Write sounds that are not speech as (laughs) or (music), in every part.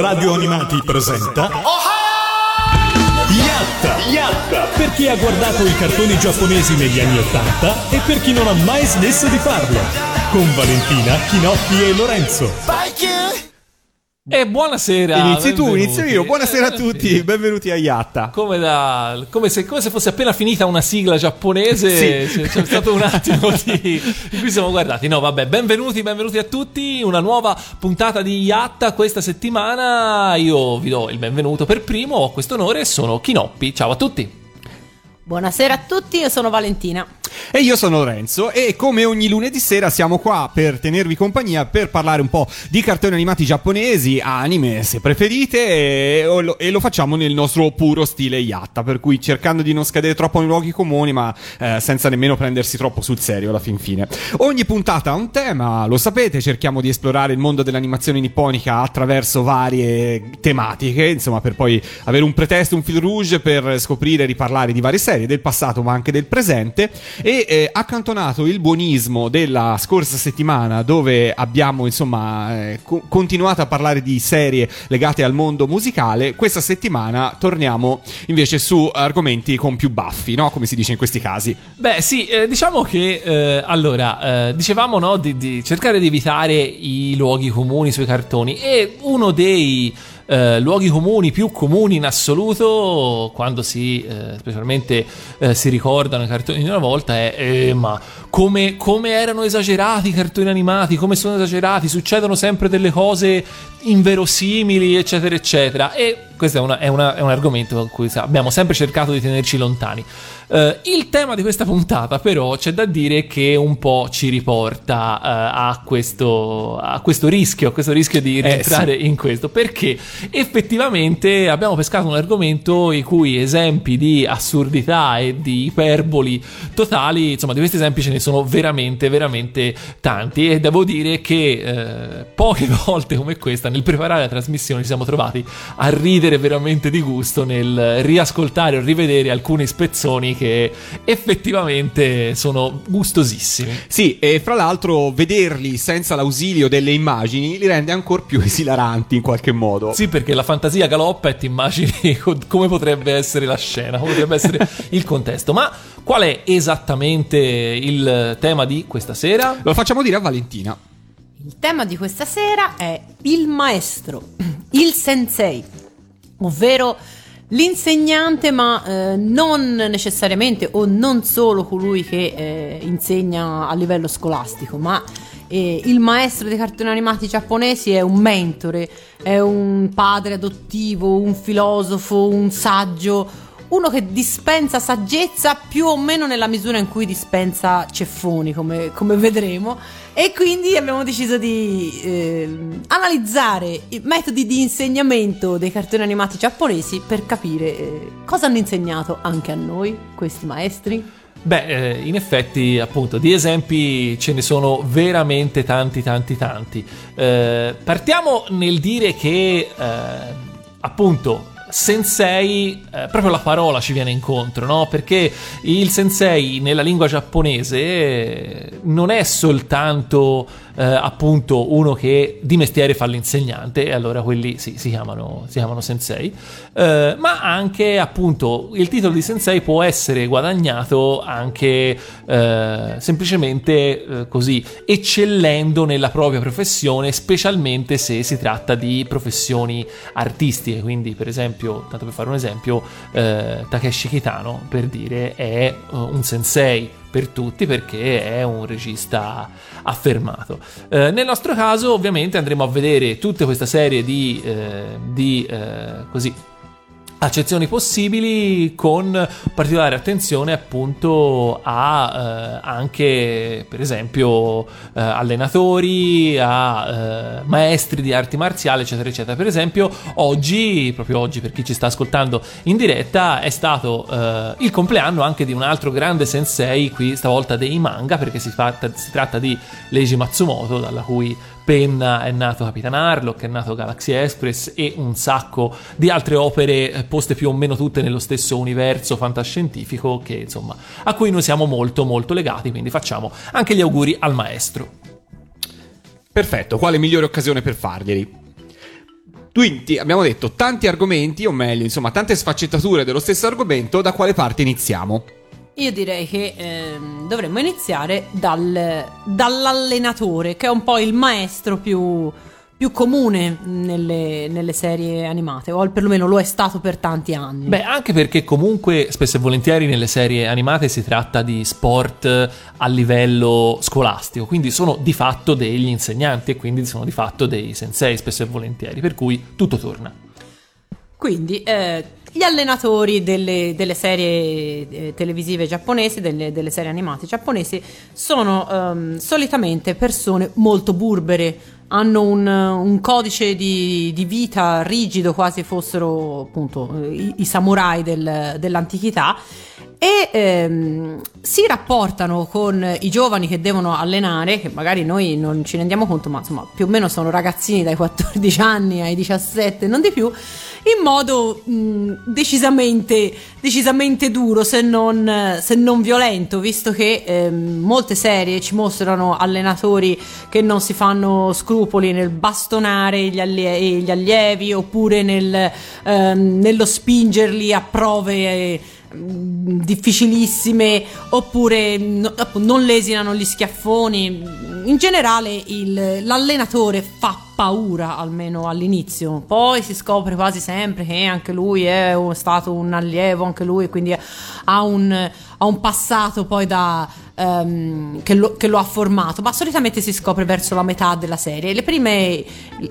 Radio Animati presenta Yatta! Yatta! Per chi ha guardato i cartoni giapponesi negli anni Ottanta e per chi non ha mai smesso di farlo. Con Valentina, Chinoppi e Lorenzo. E buonasera. Inizi tu, benvenuti. inizio io. Buonasera a tutti, benvenuti a Yatta. Come, da- come se, come se fosse appena finita una sigla giapponese, Sì. c'è, c'è stato un attimo (laughs) di, in cui siamo guardati. No, vabbè, benvenuti, benvenuti a tutti. Una nuova puntata di Yatta questa settimana. Io vi do il benvenuto per primo. Ho questo onore, sono Chinoppi. Ciao a tutti. Buonasera a tutti, io sono Valentina. E io sono Lorenzo e come ogni lunedì sera siamo qua per tenervi compagnia, per parlare un po' di cartoni animati giapponesi, anime se preferite e, lo, e lo facciamo nel nostro puro stile Yatta, per cui cercando di non scadere troppo nei luoghi comuni ma eh, senza nemmeno prendersi troppo sul serio alla fin fine. Ogni puntata ha un tema, lo sapete, cerchiamo di esplorare il mondo dell'animazione nipponica attraverso varie tematiche, insomma per poi avere un pretesto, un fil rouge per scoprire e riparlare di varie serie del passato ma anche del presente e eh, accantonato il buonismo della scorsa settimana dove abbiamo insomma eh, co- continuato a parlare di serie legate al mondo musicale questa settimana torniamo invece su argomenti con più baffi no? Come si dice in questi casi. Beh, sì, eh, diciamo che eh, allora eh, dicevamo no, di, di cercare di evitare i luoghi comuni sui cartoni e uno dei eh, luoghi comuni più comuni in assoluto quando si eh, specialmente eh, si ricordano i cartoni di una volta è eh, ma come, come erano esagerati i cartoni animati come sono esagerati succedono sempre delle cose inverosimili eccetera eccetera. E questo è, una- è una- è un argomento con cui abbiamo sempre cercato di tenerci lontani. Eh, il tema di questa puntata, però, c'è da dire che un po' ci riporta eh, a, questo, a questo rischio, a questo rischio di rientrare in questo, perché effettivamente abbiamo pescato un argomento i cui esempi di assurdità e di iperboli totali, insomma, di questi esempi ce ne sono veramente, veramente tanti. E devo dire che eh, poche (laughs) volte come questa, nel preparare la trasmissione, ci siamo trovati a ridere veramente di gusto nel riascoltare o rivedere alcuni spezzoni che effettivamente sono gustosissimi. sì e fra l'altro vederli senza l'ausilio delle immagini li rende ancora più (laughs) esilaranti in qualche modo Sì, perché la fantasia galoppa e ti immagini (laughs) co- come potrebbe essere la scena, come potrebbe essere (laughs) il contesto. Ma qual è esattamente il tema di questa sera? lo facciamo dire a Valentina Il tema di questa sera è il maestro, (clears throat) il sensei, ovvero l'insegnante, ma eh, non necessariamente o non solo colui che eh, insegna a livello scolastico, ma eh, il maestro dei cartoni animati giapponesi è un mentore, è un padre adottivo, un filosofo, un saggio. Uno che dispensa saggezza più o meno nella misura in cui dispensa ceffoni, come, come vedremo. E quindi abbiamo deciso di ehm, analizzare i metodi di insegnamento dei cartoni animati giapponesi per capire eh, cosa hanno insegnato anche a noi questi maestri. Beh, eh, in effetti, appunto, di esempi ce ne sono veramente tanti, tanti, tanti. Eh, partiamo nel dire che, eh, appunto, sensei, eh, proprio la parola ci viene incontro, no? Perché il sensei nella lingua giapponese non è soltanto eh, appunto uno che di mestiere fa l'insegnante, e allora quelli sì, si chiamano, si chiamano sensei, eh, ma anche appunto il titolo di sensei può essere guadagnato anche eh, semplicemente eh, così, eccellendo nella propria professione, specialmente se si tratta di professioni artistiche, quindi per esempio, tanto per fare un esempio, eh, Takeshi Kitano per dire è eh, un sensei per tutti perché è un regista affermato. Eh, nel nostro caso, ovviamente, andremo a vedere tutta questa serie di, eh, di eh, così accezioni possibili con particolare attenzione appunto a eh, anche per esempio eh, allenatori a eh, maestri di arti marziali eccetera eccetera. Per esempio oggi proprio oggi per chi ci sta ascoltando in diretta è stato eh, il compleanno anche di un altro grande sensei qui stavolta dei manga perché si tratta, si tratta di Leiji Matsumoto dalla cui penna è nato Capitan Harlock, è nato Galaxy Express e un sacco di altre opere eh, poste più o meno tutte nello stesso universo fantascientifico che insomma a cui noi siamo molto molto legati, quindi facciamo anche gli auguri al maestro. Perfetto, quale migliore occasione per farglieli? Quindi abbiamo detto tanti argomenti, o meglio, insomma, tante sfaccettature dello stesso argomento. Da quale parte iniziamo? Io direi che ehm, dovremmo iniziare dal- dall'allenatore, che è un po' il maestro più, più comune nelle, nelle serie animate, o perlomeno lo è stato per tanti anni. Beh, anche perché comunque spesso e volentieri nelle serie animate si tratta di sport a livello scolastico, quindi sono di fatto degli insegnanti e quindi sono di fatto dei sensei spesso e volentieri, per cui tutto torna. Quindi eh, gli allenatori delle, delle serie eh, televisive giapponesi, delle, delle serie animate giapponesi, sono ehm, solitamente persone molto burbere, hanno un, un codice di, di vita rigido, quasi fossero appunto i, i samurai del- dell'antichità. E ehm, si rapportano con i giovani che devono allenare, che magari noi non ci rendiamo conto, ma insomma più o meno sono ragazzini dai 14 anni ai 17, non di più, in modo mh, decisamente, decisamente duro, se non, se non violento, visto che ehm, molte serie ci mostrano allenatori che non si fanno scrupoli nel bastonare gli, allie- gli allievi oppure nel, ehm, nello spingerli a prove. eh, difficilissime oppure no- appunto, non lesinano gli schiaffoni in generale il- l'allenatore fa paura almeno all'inizio. Poi si scopre quasi sempre che anche lui è stato un allievo anche lui quindi ha un, ha un passato poi da ehm, che, lo, che lo ha formato. Ma solitamente si scopre verso la metà della serie. Le prime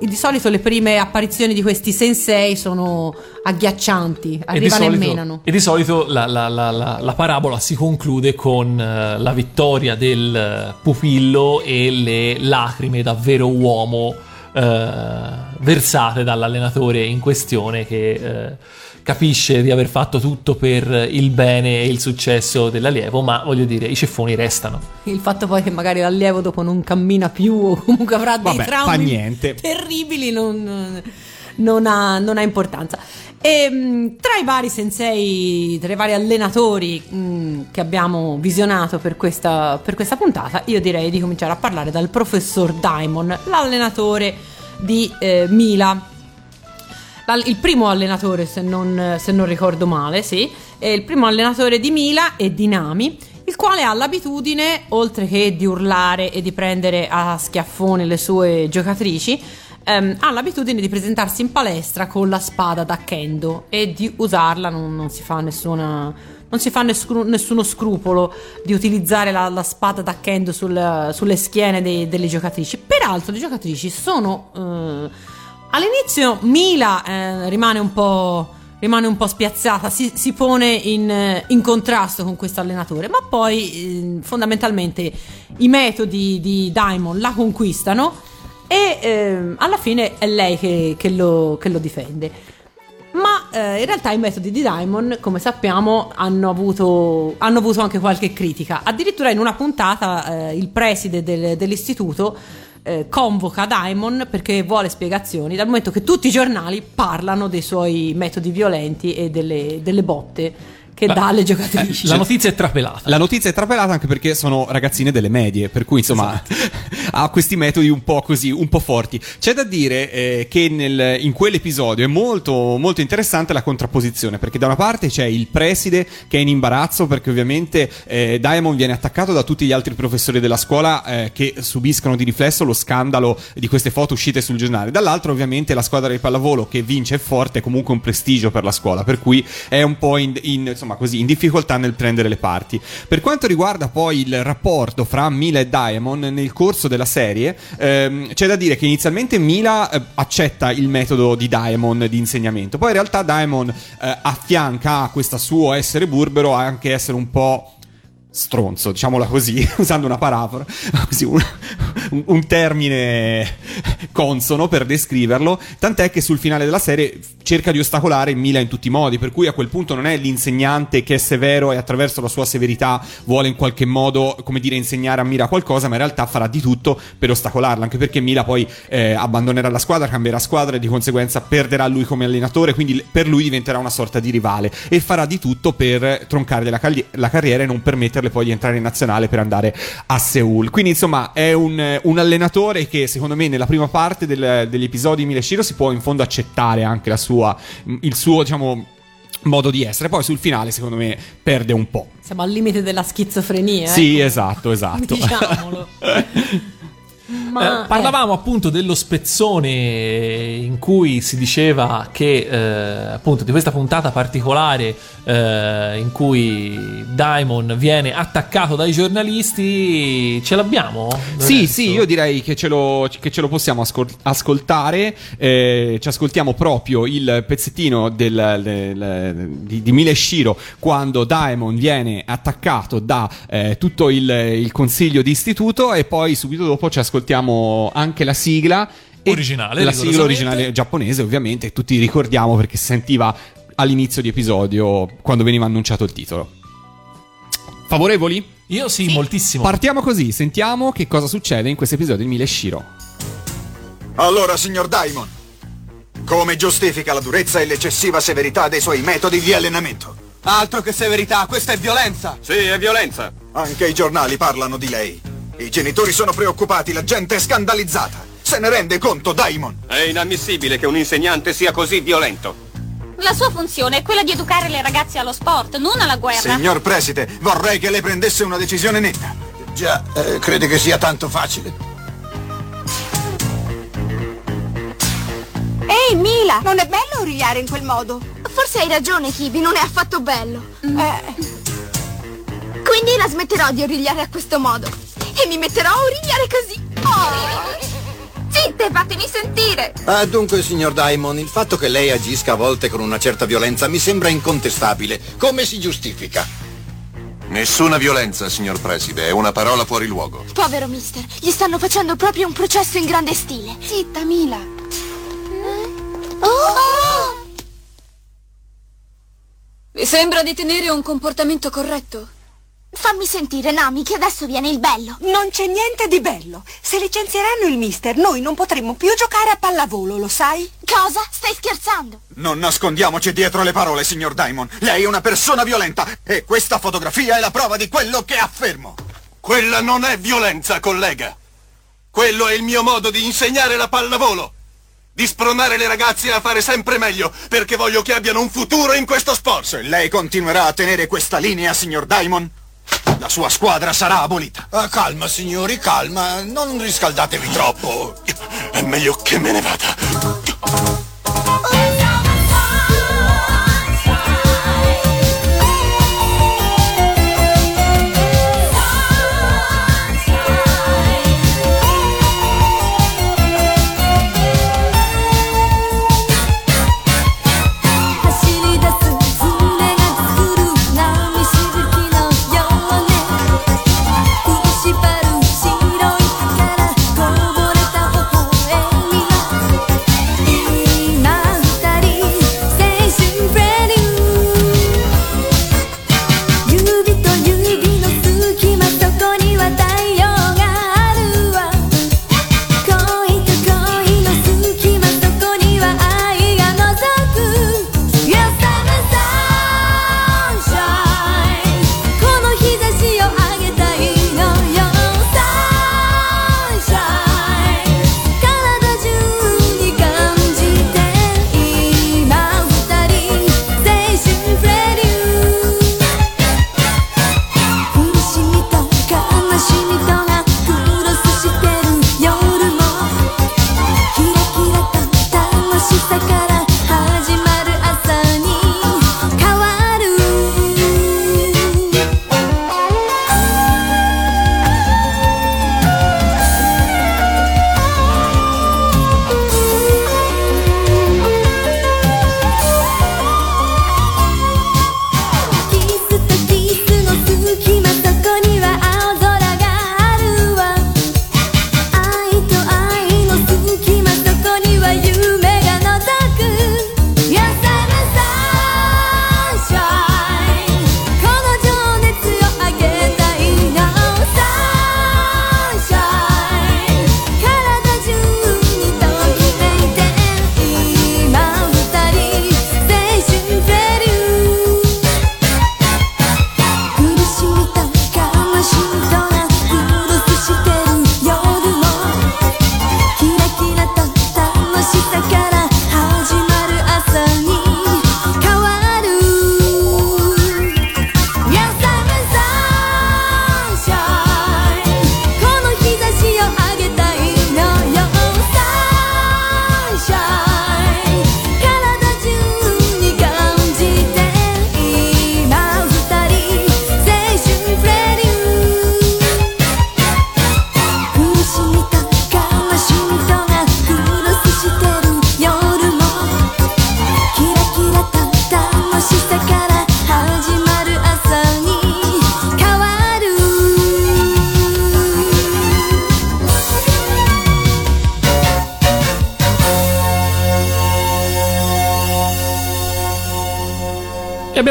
di solito le prime apparizioni di questi sensei sono agghiaccianti arrivano e menano. e di solito la, la- la- la- la parabola si conclude con eh, la vittoria del eh, pupillo e le lacrime da vero uomo versate dall'allenatore in questione che eh, capisce di aver fatto tutto per il bene e il successo dell'allievo, ma voglio dire, i ceffoni restano. Il fatto poi che magari l'allievo dopo non cammina più o comunque avrà dei Vabbè, traumi terribili non, non ha, non ha importanza. E, mh, tra i vari sensei, tra i vari allenatori mh, che abbiamo visionato per questa, per questa puntata, io direi di cominciare a parlare dal professor Daimon, l'allenatore di eh, Mila. Il primo allenatore, se non, se non ricordo male, sì, è il primo allenatore di Mila e di Nami, il quale ha l'abitudine, oltre che di urlare e di prendere a schiaffoni le sue giocatrici, ehm, ha l'abitudine di presentarsi in palestra con la spada da kendo e di usarla, non, non si fa nessuna... Non si fa nessuno, nessuno scrupolo di utilizzare la, la spada da kendo sul- sulle schiene dei- delle giocatrici. Peraltro, le giocatrici sono eh, All'inizio Mila eh, rimane un po'. Rimane un po' spiazzata, si, si pone in, eh, in contrasto con questo allenatore, ma poi eh, fondamentalmente i metodi di Daimon la conquistano e ehm, alla fine è lei che, che lo, che lo difende. Ma eh, in realtà i metodi di Daimon, come sappiamo, hanno avuto, hanno avuto anche qualche critica. Addirittura in una puntata eh, il preside del- dell'istituto eh, convoca Daimon perché vuole spiegazioni, dal momento che tutti i giornali parlano dei suoi metodi violenti e delle, delle botte che La- dà alle giocatrici. La notizia è trapelata. La notizia è trapelata anche perché sono ragazzine delle medie, per cui insomma (laughs) ha questi metodi un po' così, un po' forti. C'è da dire eh, che nel- in quell'episodio è molto, molto interessante la contrapposizione, perché da una parte c'è il preside che è in imbarazzo perché ovviamente eh, Diamond viene attaccato da tutti gli altri professori della scuola eh, che subiscono di riflesso lo scandalo di queste foto uscite sul giornale. Dall'altro ovviamente la squadra di pallavolo che vince è forte, è comunque un prestigio per la scuola, per cui è un po' in, in- insomma, così, in difficoltà nel prendere le parti. Per quanto riguarda poi il rapporto fra Mila e Diamond nel corso della serie, ehm, c'è da dire che inizialmente Mila eh, accetta il metodo di Diamond di insegnamento, poi in realtà Diamond eh, affianca a questo suo essere burbero anche essere un po' stronzo, diciamola così, (laughs) usando una parafora, (laughs) così un, un- termine consono per descriverlo, tant'è che sul finale della serie cerca di ostacolare Mila in tutti i modi, per cui a quel punto non è l'insegnante che è severo e attraverso la sua severità vuole in qualche modo, come dire, insegnare a Mila qualcosa, ma in realtà farà di tutto per ostacolarla, anche perché Mila poi eh, abbandonerà la squadra, cambierà squadra e di conseguenza perderà lui come allenatore, quindi per lui diventerà una sorta di rivale e farà di tutto per troncarle la, cagli- la carriera e non permetterle poi di entrare in nazionale per andare a Seoul. Quindi insomma è un, un, allenatore che secondo me nella prima parte del- degli episodi di Mileshiro si può in fondo accettare anche la sua, il suo diciamo modo di essere. Poi sul finale secondo me perde un po'. Siamo al limite della schizofrenia. Sì, ecco. esatto, esatto. (laughs) Diciamolo. (laughs) Ma Eh, parlavamo appunto dello spezzone in cui si diceva che eh, appunto di questa puntata particolare eh, in cui Daimon viene attaccato dai giornalisti ce l'abbiamo? Sì, sì, io direi che ce lo, che ce lo possiamo ascol- ascoltare. Eh, ci ascoltiamo proprio il pezzettino del, del- di, di Mileshiro quando Daemon viene attaccato da eh, tutto il, il consiglio di istituto e poi subito dopo ci ascoltiamo anche la sigla. e Originale, La sigla originale giapponese, ovviamente, tutti ricordiamo perché si sentiva all'inizio di episodio quando veniva annunciato il titolo. Favorevoli? Io sì, moltissimo. Partiamo così, sentiamo che cosa succede in questo episodio di Mileshiro. Allora, signor Daimon, come giustifica la durezza e l'eccessiva severità dei suoi metodi di allenamento? Altro che severità, questa è violenza! Sì, è violenza. Anche i giornali parlano di lei. I genitori sono preoccupati, la gente è scandalizzata. Se ne rende conto, Daimon? È inammissibile che un insegnante sia così violento. La sua funzione è quella di educare le ragazze allo sport, non alla guerra. Signor Preside, vorrei che lei prendesse una decisione netta. Già, eh, crede che sia tanto facile? Ehi Mila, non è bello origliare in quel modo. Forse hai ragione, Kibi, non è affatto bello. Eh, Quindi la smetterò di origliare a questo modo. E mi metterò a origliare così. Oh. Zitte, fatemi sentire. Ah, dunque, signor Daimon, il fatto che lei agisca a volte con una certa violenza mi sembra incontestabile. Come si giustifica? Nessuna violenza, signor Preside, è una parola fuori luogo. Povero mister, gli stanno facendo proprio un processo in grande stile. zitta Mila. Oh! Mi sembra di tenere un comportamento corretto. Fammi sentire, Nami, che adesso viene il bello. Non c'è niente di bello. Se licenzieranno il mister, noi non potremo più giocare a pallavolo, lo sai? Cosa? Stai scherzando? Non nascondiamoci dietro le parole, signor Daimon. Lei è una persona violenta e questa fotografia è la prova di quello che affermo. Quella non è violenza, collega. Quello è il mio modo di insegnare la pallavolo. Di spronare le ragazze a fare sempre meglio, perché voglio che abbiano un futuro in questo sport. Se lei continuerà a tenere questa linea, signor Daimon, la sua squadra sarà abolita. Ah, calma, signori, calma. Non riscaldatevi troppo. È meglio che me ne vada. E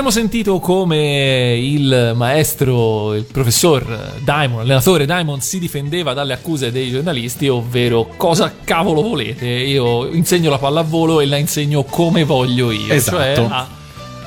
abbiamo sentito come il maestro, il professor Diamond, l'allenatore Diamond si difendeva dalle accuse dei giornalisti, ovvero cosa cavolo volete? Io insegno la pallavolo e la insegno come voglio io, Esatto. cioè a-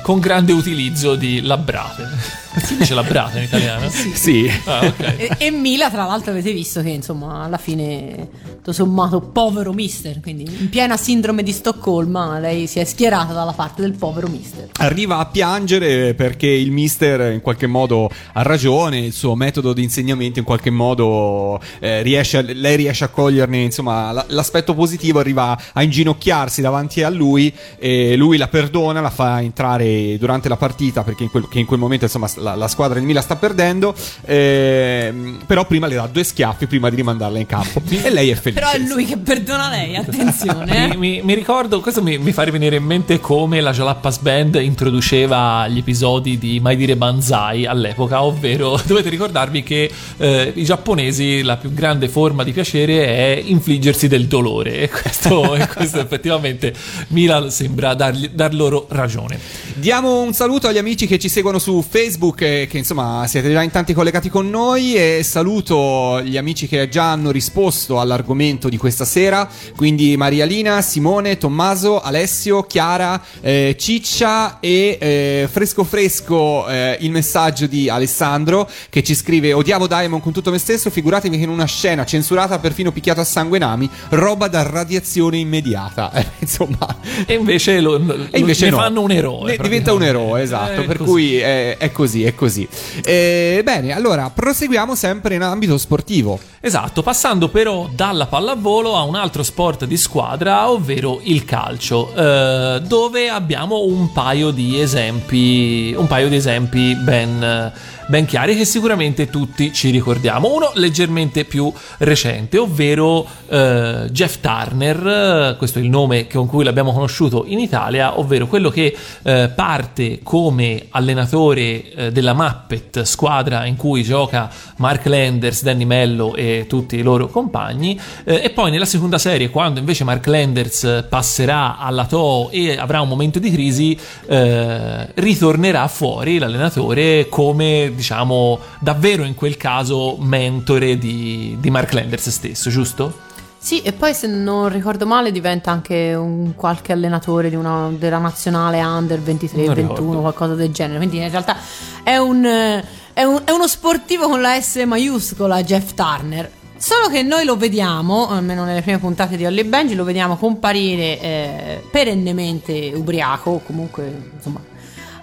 con grande utilizzo di labbrate. Si dice labbrate in italiano? Sì. Ah, ok. E, e Mila, tra l'altro, avete visto che insomma alla fine, tutto sommato, povero mister. Quindi, in piena sindrome di Stoccolma, lei si è schierata dalla parte del povero mister. Arriva a piangere perché il mister in qualche modo ha ragione, il suo metodo di insegnamento in qualche modo eh, riesce a- lei riesce a coglierne insomma la- l'aspetto positivo, arriva a inginocchiarsi davanti a lui e lui la perdona, la fa entrare durante la partita perché in quel, che in quel momento insomma la, la squadra del Milan sta perdendo, ehm, però prima le dà due schiaffi prima di rimandarla in campo e lei è felice. Però è lui che perdona lei, attenzione. (laughs) Mi, eh. mi- mi ricordo, questo mi, mi fa rivenire in mente come la Jalapas Band introduceva gli episodi di Mai dire Banzai all'epoca, ovvero (laughs) dovete ricordarvi che eh, i giapponesi la più grande forma di piacere è infliggersi del dolore e questo, (laughs) e questo effettivamente Milan sembra dargli- dar loro ragione. Diamo un saluto agli amici che ci seguono su Facebook, eh, che insomma siete già in tanti collegati con noi e saluto gli amici che già hanno risposto all'argomento di questa sera, quindi Maria Lina, Simone, Tommaso, Alessio, Chiara, eh, Ciccia e eh, fresco fresco eh, il messaggio di Alessandro che ci scrive odiavo Diamond con tutto me stesso, figuratevi che in una scena censurata perfino picchiato a sangue Nami, roba da radiazione immediata. (laughs) Eh, insomma, E invece, lo, lo- e invece ne no. fanno un eroe. Ne- diventa un eroe, esatto. Eh, per così. cui è, è così, è così. Eh, bene, allora proseguiamo sempre in ambito sportivo. Esatto, passando però dalla pallavolo a un altro sport di squadra, ovvero il calcio, eh, dove abbiamo un paio di esempi, un paio di esempi ben, ben chiari che sicuramente tutti ci ricordiamo. Uno leggermente più recente, ovvero eh, Jeff Turner, eh, questo è il nome con cui l'abbiamo conosciuto in Italia, ovvero quello che eh, parte come allenatore eh, della Muppet, squadra in cui gioca Mark Landers, Danny Mello e tutti i loro compagni, eh, e poi nella seconda serie, quando invece Mark Landers passerà alla Toho e avrà un momento di crisi, eh, ritornerà fuori l'allenatore come, diciamo, davvero in quel caso mentore di, di Mark Landers stesso, giusto? Sì, e poi se non ricordo male diventa anche un qualche allenatore di una, della nazionale under 23, Non 21, ricordo. qualcosa del genere. Quindi in realtà è, un, è, un- è uno sportivo con la S maiuscola, Jeff Turner. Solo che noi lo vediamo, almeno nelle prime puntate di Holly Benji, lo vediamo comparire eh, perennemente ubriaco, comunque insomma,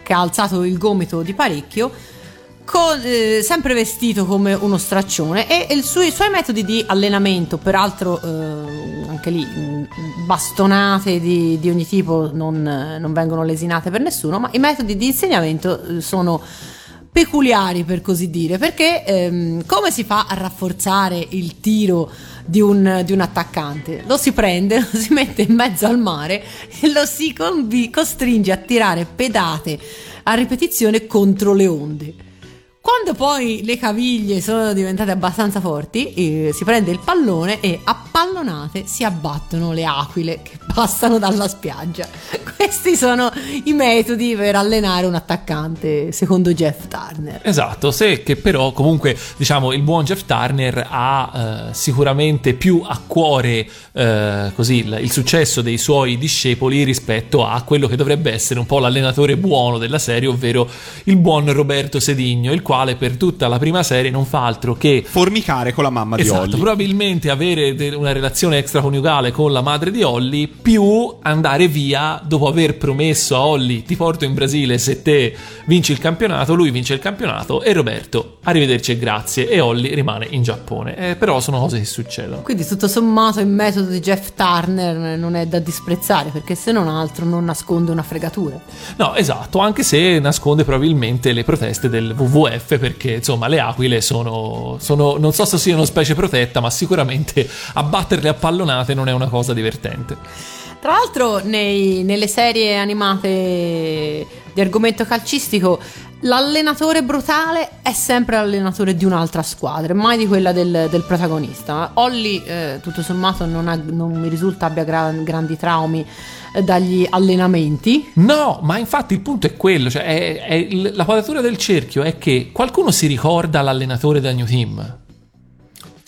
che ha alzato il gomito di parecchio, con- eh, sempre vestito come uno straccione e suo- i suoi metodi di allenamento, peraltro eh, anche lì mh, bastonate di, di ogni tipo non, non vengono lesinate per nessuno, ma i metodi di insegnamento eh, sono peculiari per così dire, perché ehm, come si fa a rafforzare il tiro di un, di un attaccante? Lo si prende, (laughs) lo si mette in mezzo al mare e lo si convi- costringe a tirare pedate a ripetizione contro le onde. Quando poi le caviglie sono diventate abbastanza forti, eh, si prende il pallone e a pallonate si abbattono le aquile che (laughs) passano dalla spiaggia. Questi sono i metodi per allenare un attaccante, secondo Jeff Turner. Esatto, se che però comunque diciamo il buon Jeff Turner ha eh, sicuramente più a cuore eh, così il, il successo dei suoi discepoli rispetto a quello che dovrebbe essere un po' l'allenatore buono della serie, ovvero il buon Roberto Sedigno, il quale per tutta la prima serie non fa altro che Formicare con la mamma di Esatto, Holly. probabilmente avere de- una relazione extraconiugale con la madre di Holly, più andare via dopo aver promesso a Holly ti porto in Brasile se te vinci il campionato, lui vince il campionato e Roberto arrivederci e grazie e Holly rimane in Giappone. Eh, però sono cose che succedono. Quindi tutto sommato il metodo di Jeff Turner non è da disprezzare perché se non altro non nasconde una fregatura. No, esatto, anche se nasconde probabilmente le proteste del WWF perché insomma le aquile sono, sono non so se siano specie protetta, ma sicuramente abbatterle a pallonate non è una cosa divertente. Tra l'altro nei- nelle serie animate di argomento calcistico, l'allenatore brutale è sempre l'allenatore di un'altra squadra, mai di quella del, del protagonista. Olli, eh, tutto sommato, non, ha- non mi risulta abbia gra- grandi traumi dagli allenamenti. No, ma infatti il punto è quello, cioè è- è la quadratura del cerchio è che qualcuno si ricorda l'allenatore del New Team.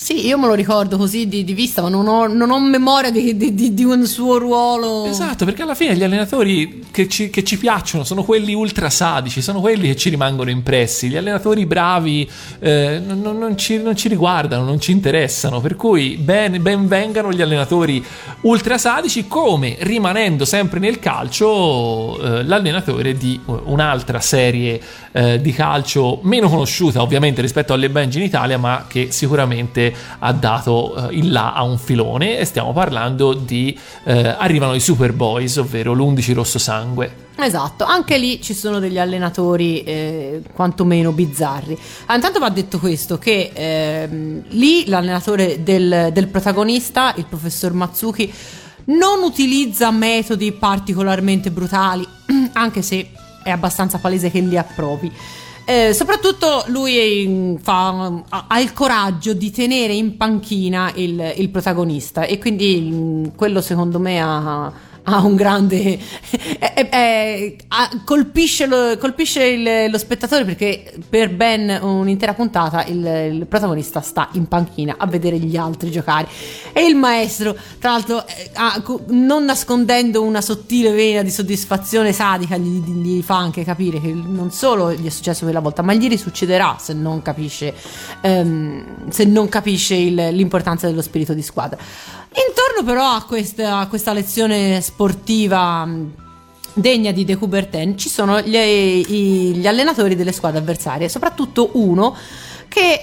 Sì, io me lo ricordo così di, di vista, ma non ho, non ho memoria di, di- di- un suo ruolo. Esatto, perché alla fine gli allenatori che ci, che ci piacciono sono quelli ultra sadici, sono quelli che ci rimangono impressi. Gli allenatori bravi eh, non, non- non ci, non ci riguardano, non ci interessano. Per cui ben, ben vengano gli allenatori ultra sadici, come rimanendo sempre nel calcio eh, l'allenatore di un'altra serie eh, di calcio meno conosciuta, ovviamente rispetto alle Benji in Italia, ma che sicuramente ha dato eh, il là a un filone. E stiamo parlando di eh, arrivano i Superboys, ovvero l'11 rosso sangue. Esatto, anche lì ci sono degli allenatori eh, quantomeno bizzarri. Ah, intanto va detto questo, che ehm, lì l'allenatore del, del protagonista, il professor Matsuki, non utilizza metodi particolarmente brutali, (clears throat) anche se è abbastanza palese che li approvi. Eh, soprattutto lui fa- ha, ha il coraggio di tenere in panchina il, il protagonista e quindi mm, quello secondo me ha, ha un grande (laughs) è- è- colpisce, lo, colpisce il- lo spettatore perché per ben un'intera puntata il, il protagonista sta in panchina a vedere gli altri giocare. E il maestro tra l'altro eh, ha- non nascondendo una sottile vena di soddisfazione sadica gli, gli- fa anche capire che non solo gli è successo quella volta ma gli risuccederà se non capisce ehm, se non capisce il- l'importanza dello spirito di squadra Intorno però a questa, a questa lezione sportiva degna di De Coubertin ci sono gli, i- gli allenatori delle squadre avversarie, soprattutto uno che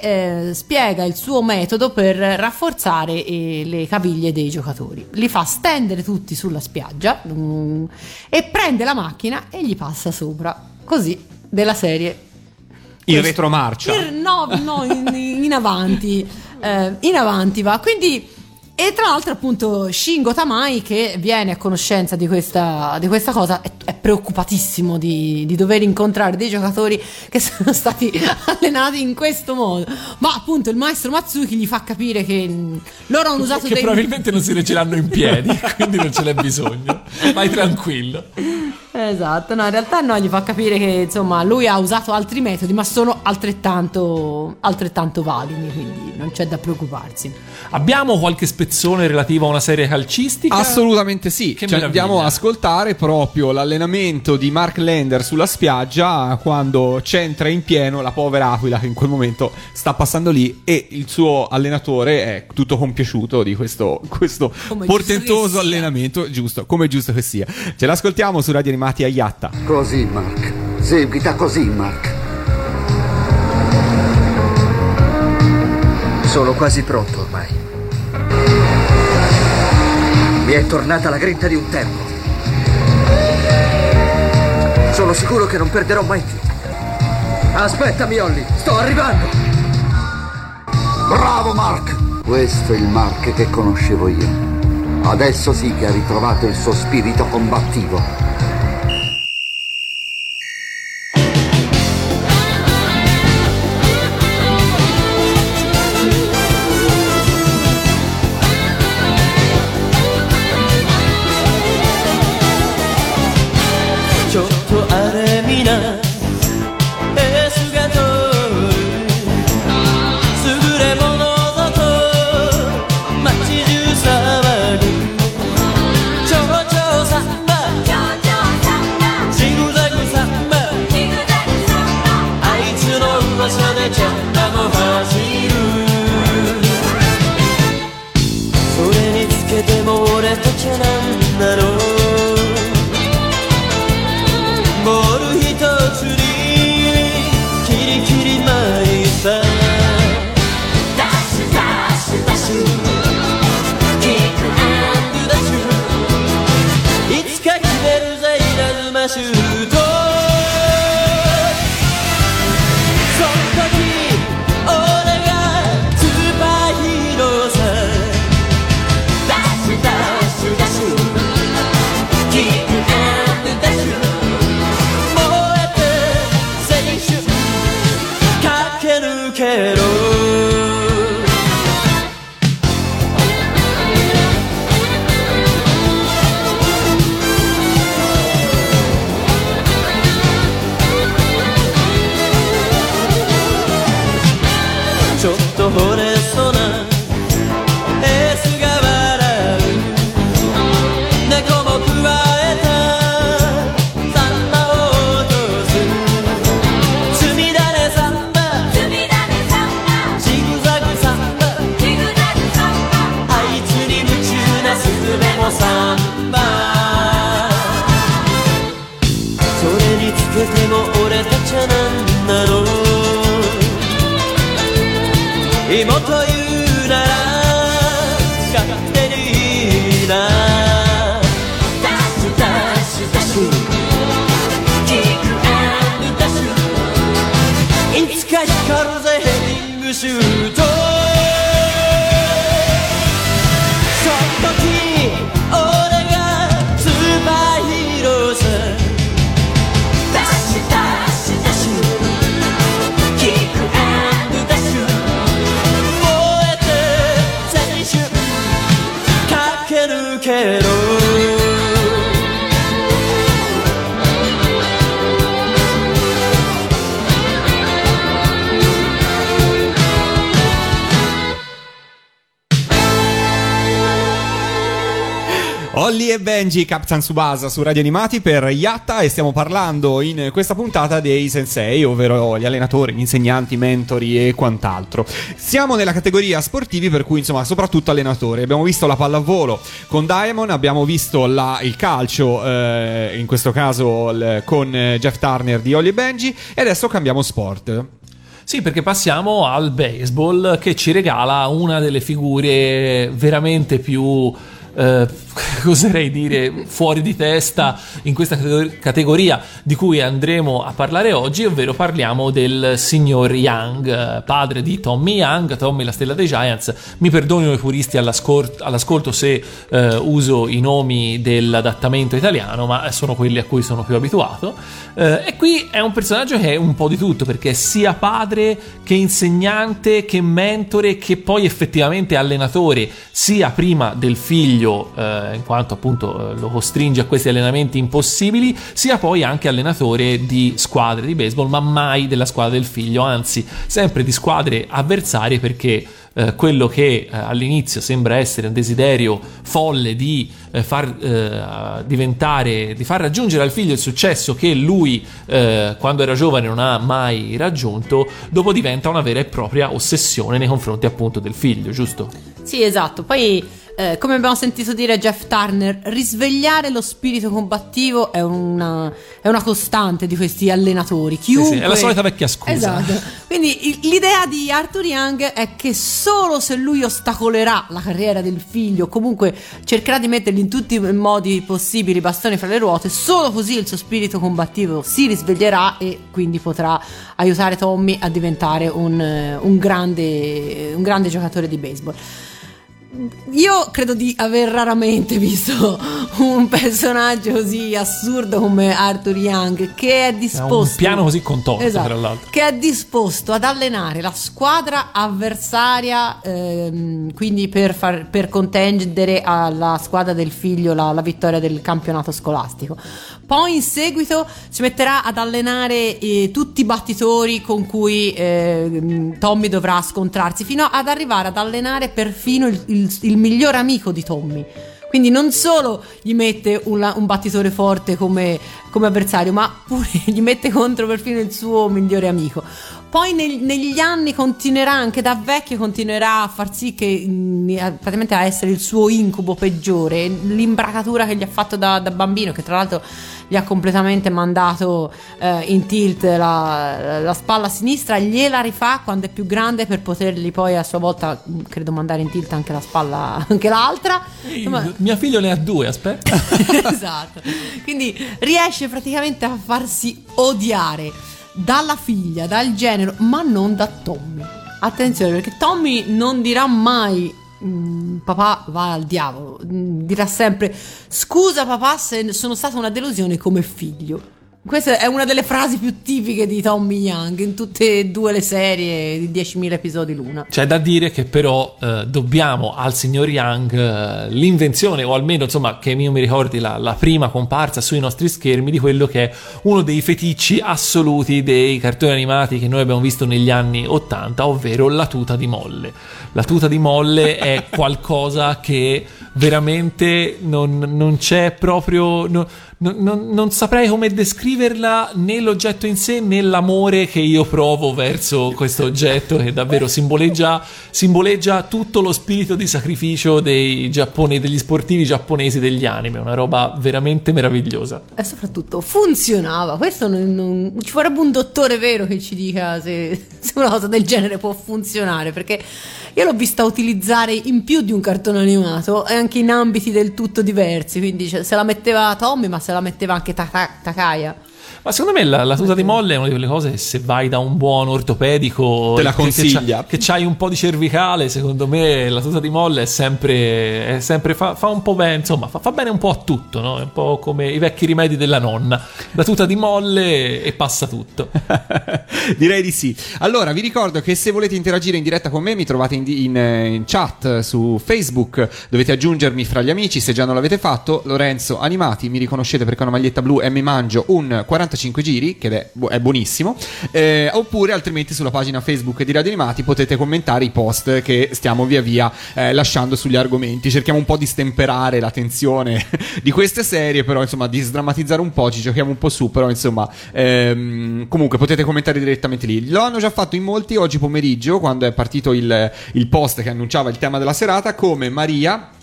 eh, spiega il suo metodo per rafforzare eh, le caviglie dei giocatori. Li fa stendere tutti sulla spiaggia mm, e prende la macchina e gli passa sopra, così, della serie In retromarcia. in- no, no, in, in avanti. eh, in avanti va. Quindi. E tra l'altro, appunto, Shingo Tamai, che viene a conoscenza di questa, di questa cosa, è, è preoccupatissimo di, di dover incontrare dei giocatori che (laughs) sono stati allenati in questo modo. Ma appunto, il maestro Matsuki gli fa capire che loro hanno usato Che dei. probabilmente non si reggeranno in piedi, (laughs) quindi non ce n'è bisogno. Vai tranquillo. Esatto, no, in realtà no, gli fa capire che insomma lui ha usato altri metodi, ma sono altrettanto, altrettanto validi, quindi non c'è da preoccuparsi. Abbiamo qualche spezzone relativo a una serie calcistica? Assolutamente sì. Che Cioè, andiamo a ascoltare proprio l'allenamento di Mark Lander sulla spiaggia quando c'entra in pieno la povera Aquila che in quel momento sta passando lì e il suo allenatore è tutto compiaciuto di questo, questo portentoso allenamento, giusto, come è giusto che sia. Ce l'ascoltiamo su Radio Animati a Iatta. Così, Mark. Seguita così, Mark. Sono quasi pronto ormai. Mi è tornata la grinta di un tempo. Sono sicuro che non perderò mai più. Aspettami, Olli, sto arrivando. Bravo Mark! Questo è il Mark che conoscevo io. Adesso sì che ha ritrovato il suo spirito combattivo. Benji, Captain Subasa su Radio Animati per Yatta e stiamo parlando in questa puntata dei sensei, ovvero gli allenatori, gli insegnanti, i mentori e quant'altro. Siamo nella categoria sportivi per cui insomma soprattutto allenatori. Abbiamo visto la pallavolo con Diamond, abbiamo visto la- il calcio, eh, in questo caso il- con Jeff Turner di Olli e Benji e adesso cambiamo sport. Sì, perché passiamo al baseball che ci regala una delle figure veramente più. Eh, (laughs) oserei dire fuori di testa in questa categor- categoria di cui andremo a parlare oggi, ovvero parliamo del signor Young, padre di Tommy Young, Tommy la stella dei Giants. Mi perdonino i puristi all'ascol- all'ascolto se eh, uso i nomi dell'adattamento italiano, ma sono quelli a cui sono più abituato. Eh, e qui è un personaggio che è un po' di tutto, perché è sia padre che insegnante, che mentore, che poi effettivamente allenatore, sia prima del figlio, eh, in quanto appunto eh, lo costringe a questi allenamenti impossibili, sia poi anche allenatore di squadre di baseball, ma mai della squadra del figlio, anzi sempre di squadre avversarie perché eh, quello che eh, all'inizio sembra essere un desiderio folle di eh, far eh, diventare, di far raggiungere al figlio il successo che lui eh, quando era giovane non ha mai raggiunto, dopo diventa una vera e propria ossessione nei confronti appunto del figlio, giusto? Sì, esatto. Poi, eh, come abbiamo sentito dire Jeff Turner, risvegliare lo spirito combattivo è una, è una costante di questi allenatori. Chiunque... sì, è la solita vecchia scusa. Esatto. Quindi l'idea di Arthur Young è che solo se lui ostacolerà la carriera del figlio, comunque cercherà di mettergli in tutti i modi possibili i bastoni fra le ruote, solo così il suo spirito combattivo si risveglierà e quindi potrà aiutare Tommy a diventare un, eh, un grande, un grande giocatore di baseball. Io credo di aver raramente visto un personaggio così assurdo come Arthur Young che è È disposto un piano così contorto, Esatto. tra l'altro. che è disposto ad allenare la squadra avversaria, ehm, quindi per, far, per contendere alla squadra del figlio la, la vittoria del campionato scolastico. Poi in seguito si metterà ad allenare eh, tutti i battitori con cui eh, Tommy dovrà scontrarsi, fino ad arrivare ad allenare perfino il, il- il miglior amico di Tommy. Quindi non solo gli mette un, un battitore forte come, come avversario, ma pure (laughs) gli mette contro perfino il suo migliore amico. Poi nel- negli anni continuerà, anche da vecchio, continuerà a far sì che mm, a- praticamente a essere il suo incubo peggiore. L'imbracatura che gli ha fatto da, da bambino, che tra l'altro gli ha completamente mandato eh, in tilt la, la spalla sinistra, gliela rifà quando è più grande per potergli poi a sua volta, mm, credo, mandare in tilt anche la spalla, anche l'altra. Insomma, Mia figlio ne ha due, aspetta. (laughs) esatto. Quindi riesce praticamente a farsi odiare dalla figlia, dal genero, ma non da Tommy. Attenzione, perché Tommy non dirà mai. "Mm, papà va al diavolo, Mm, dirà sempre scusa papà se sono stata una delusione come figlio. Questa è una delle frasi più tipiche di Tommy Young in tutte e due le serie di 10.000 episodi l'una. C'è da dire che però eh, dobbiamo al signor Young eh, l'invenzione, o almeno insomma che io mi ricordi la, la prima comparsa sui nostri schermi di quello che è uno dei feticci assoluti dei cartoni animati che noi abbiamo visto negli anni 80, ovvero la tuta di molle. La tuta di molle è (laughs) qualcosa che veramente non, non c'è proprio... no- non, non- saprei come descriverla né l'oggetto in sé né l'amore che io provo verso questo oggetto che davvero simboleggia, simboleggia tutto lo spirito di sacrificio dei giappone- degli sportivi giapponesi degli anime, una roba veramente meravigliosa. E soprattutto funzionava. Questo non, non- ci vorrebbe un dottore vero che ci dica se, se una cosa del genere può funzionare. Perché io l'ho vista utilizzare in più di un cartone animato e anche in ambiti del tutto diversi. Quindi cioè, se la metteva Tommy, ma la metteva anche Taka- Takaya. Ma secondo me la, la tuta di molle è una di quelle cose che se vai da un buon ortopedico Te la che- che consiglia. c'ha- Che, c'hai un po' di cervicale, secondo me la tuta di molle è sempre, è sempre fa, fa un po' bene, insomma, fa, fa bene un po' a tutto, no? È un po' come i vecchi rimedi della nonna. La tuta di molle e passa tutto. (laughs) Direi di sì. Allora, vi ricordo che se volete interagire in diretta con me, mi trovate in, in, eh, in chat su Facebook. Dovete aggiungermi fra gli amici se già non l'avete fatto. Lorenzo Animati, mi riconoscete perché ho una maglietta blu e mi mangio un 45 giri, che è, bu- è buonissimo. Eh, oppure, altrimenti, sulla pagina Facebook di Radio Animati potete commentare i post che stiamo via via eh, lasciando sugli argomenti. Cerchiamo un po' di stemperare la tensione (laughs) di queste serie, però insomma di sdrammatizzare un po', ci giochiamo un po' su, però insomma ehm, comunque potete commentare direttamente lì. Lo hanno già fatto in molti oggi pomeriggio quando è partito il, il post che annunciava il tema della serata come Maria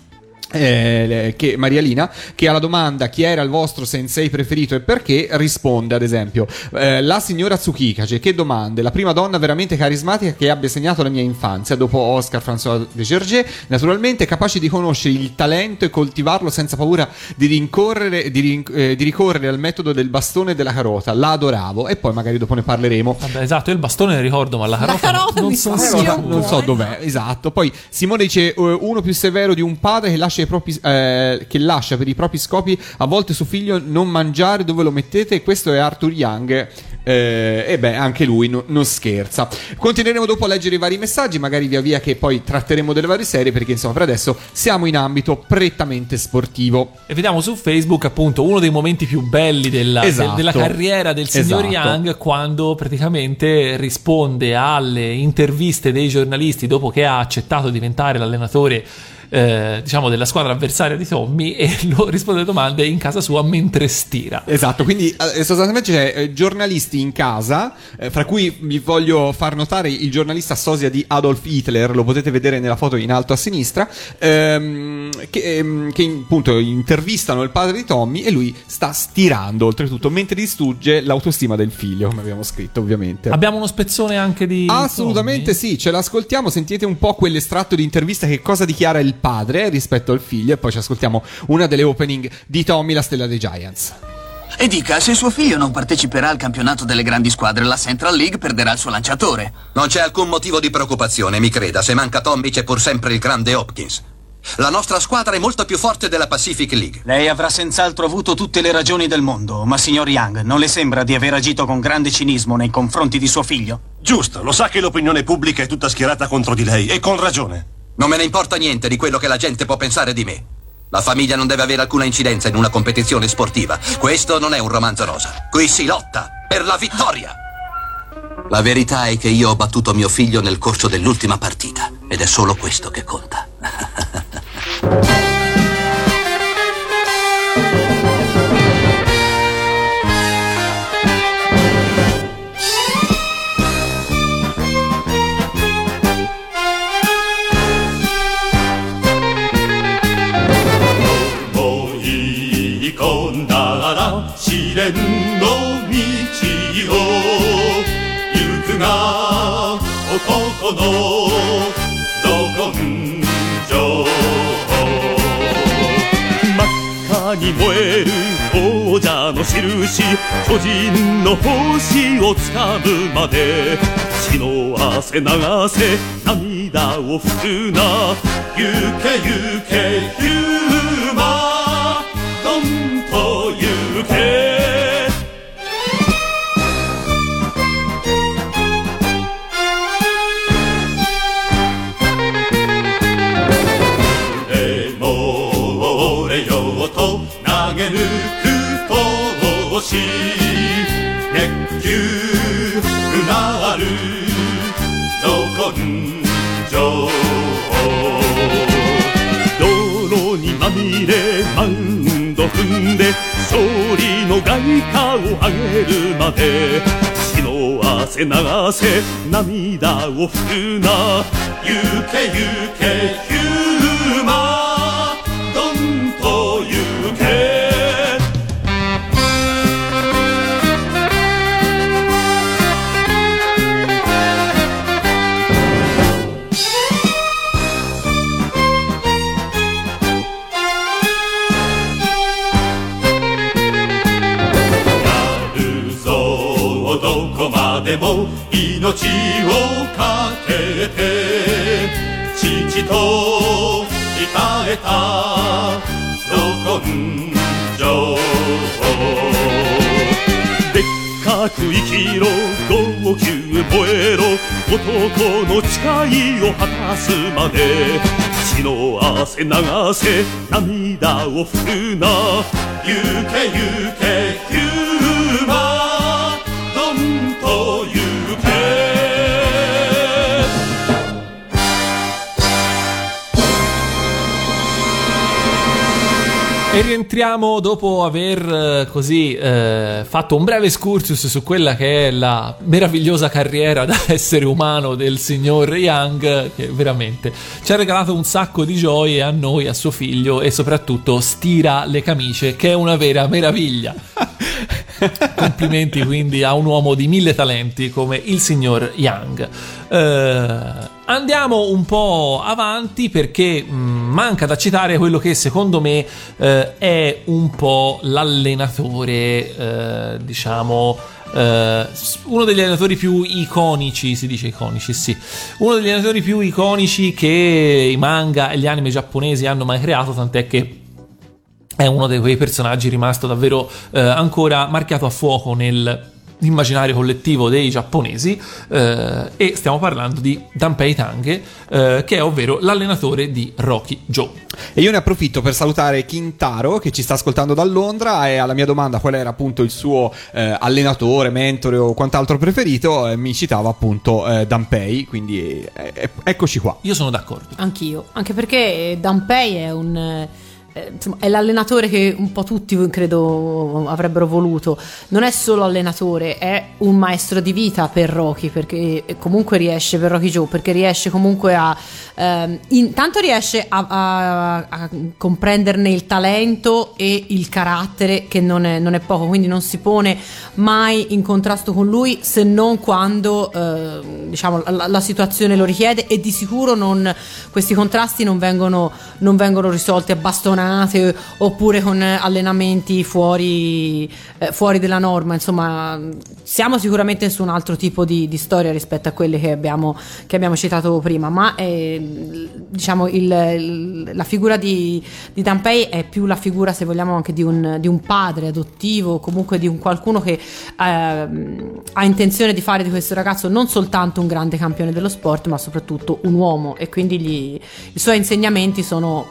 eh, che, Maria Lina che alla domanda chi era il vostro sensei preferito e perché risponde ad esempio eh, la signora Tsukikaze che domande la prima donna veramente carismatica che abbia segnato la mia infanzia dopo Oscar François de Gergé naturalmente capace di conoscere il talento e coltivarlo senza paura di rincorrere di, rin- eh, di ricorrere al metodo del bastone e della carota la adoravo e poi magari dopo ne parleremo Vabbè, esatto, io il bastone ne ricordo, ma la carota, carota non fa sicuro. un non so dov'è, esatto. Poi Simone dice: eh, uno più severo di un padre che lascia, i propri, eh, che lascia per i propri scopi a volte suo figlio non mangiare dove lo mettete. Questo è Arthur Young. Eh, e beh, anche lui no- non scherza. Continueremo dopo a leggere i vari messaggi, magari via via che poi tratteremo delle varie serie, perché insomma, per adesso siamo in ambito prettamente sportivo. E vediamo su Facebook appunto uno dei momenti più belli della, Esatto. de- della carriera del signor Esatto. Young quando praticamente risponde alle interviste dei giornalisti dopo che ha accettato di diventare l'allenatore eh, diciamo della squadra avversaria di Tommy (laughs) e lo risponde alle domande in casa sua mentre stira. Esatto, quindi eh, sostanzialmente c'è eh, giornalisti in casa, fra cui vi voglio far notare il giornalista sosia di Adolf Hitler, lo potete vedere nella foto in alto a sinistra, ehm, che, ehm, che appunto intervistano il padre di Tommy e lui sta stirando oltretutto mentre distrugge l'autostima del figlio, come abbiamo scritto ovviamente. Abbiamo uno spezzone anche di Assolutamente sì, ce l'ascoltiamo, sentite un po' quell'estratto di intervista che cosa dichiara il padre rispetto al figlio e poi ci ascoltiamo una delle opening di Tommy, la stella dei Giants. E dica, se suo figlio non parteciperà al campionato delle grandi squadre, la Central League perderà il suo lanciatore. Non c'è alcun motivo di preoccupazione, mi creda. Se manca Tommy c'è pur sempre il grande Hopkins. La nostra squadra è molto più forte della Pacific League. Lei avrà senz'altro avuto tutte le ragioni del mondo, ma signor Young, non le sembra di aver agito con grande cinismo nei confronti di suo figlio? Giusto, lo sa che l'opinione pubblica è tutta schierata contro di lei, e con ragione. Non me ne importa niente di quello che la gente può pensare di me. La famiglia non deve avere alcuna incidenza in una competizione sportiva. Questo non è un romanzo rosa. Qui si lotta per la vittoria. La verità è che io ho battuto mio figlio nel corso dell'ultima partita ed è solo questo che conta. (laughs) 星をつかむまで血の汗流せ涙を拭くな。行け行けヒューマンどんと行け利の外貨をあげるまで血の汗流せ涙を拭くな。行け行け行け父と鍛えたど根性でっかく生きろ号泣燃えろ男の誓いを果たすまで血の汗流せ涙を拭くな。行け行け。E rientriamo dopo aver eh, così eh, fatto un breve excursus su quella che è la meravigliosa carriera da (laughs) essere umano del signor Young, che veramente ci ha regalato un sacco di gioie a noi, a suo figlio e soprattutto stira le camicie, che è una vera meraviglia. (laughs) Complimenti quindi a un uomo di mille talenti come il signor Young. Eh, andiamo un po' avanti perché mh, manca da citare quello che secondo me eh, è un po' l'allenatore, eh, diciamo. eh, uno degli allenatori più iconici, si dice iconici, sì. Uno degli allenatori più iconici che i manga e gli anime giapponesi hanno mai creato, tant'è che è uno di quei personaggi rimasto davvero eh, ancora marchiato a fuoco nel immaginario collettivo dei giapponesi eh, e stiamo parlando di Danpei Tange eh, che è ovvero l'allenatore di Rocky Joe E io ne approfitto per salutare Kintaro che ci sta ascoltando da Londra e alla mia domanda qual era appunto il suo eh, allenatore, mentore o quant'altro preferito, eh, mi citava appunto eh, Danpei, quindi eh, eh, eccoci qua. io sono d'accordo Anch'io, anche perché Danpei è un... eh, insomma, è l'allenatore che un po' tutti credo avrebbero voluto. Non è solo allenatore, è un maestro di vita per Rocky, perché comunque riesce per Rocky Joe, perché riesce comunque a ehm, intanto riesce a, a- a comprenderne il talento e il carattere che non è, non è poco, quindi non si pone mai in contrasto con lui se non quando eh, diciamo, la, la situazione lo richiede e di sicuro non- questi contrasti non vengono, non vengono risolti a bastonate oppure con allenamenti fuori, eh, fuori della norma, insomma siamo sicuramente su un altro tipo di, di storia rispetto a quelle che abbiamo, che abbiamo citato prima, ma eh, diciamo il- il- la figura di, di Danpei è più la figura se vogliamo anche di un, di un padre adottivo, comunque di un qualcuno che ehm, ha intenzione di fare di questo ragazzo non soltanto un grande campione dello sport, ma soprattutto un uomo. E quindi gli- i suoi insegnamenti sono,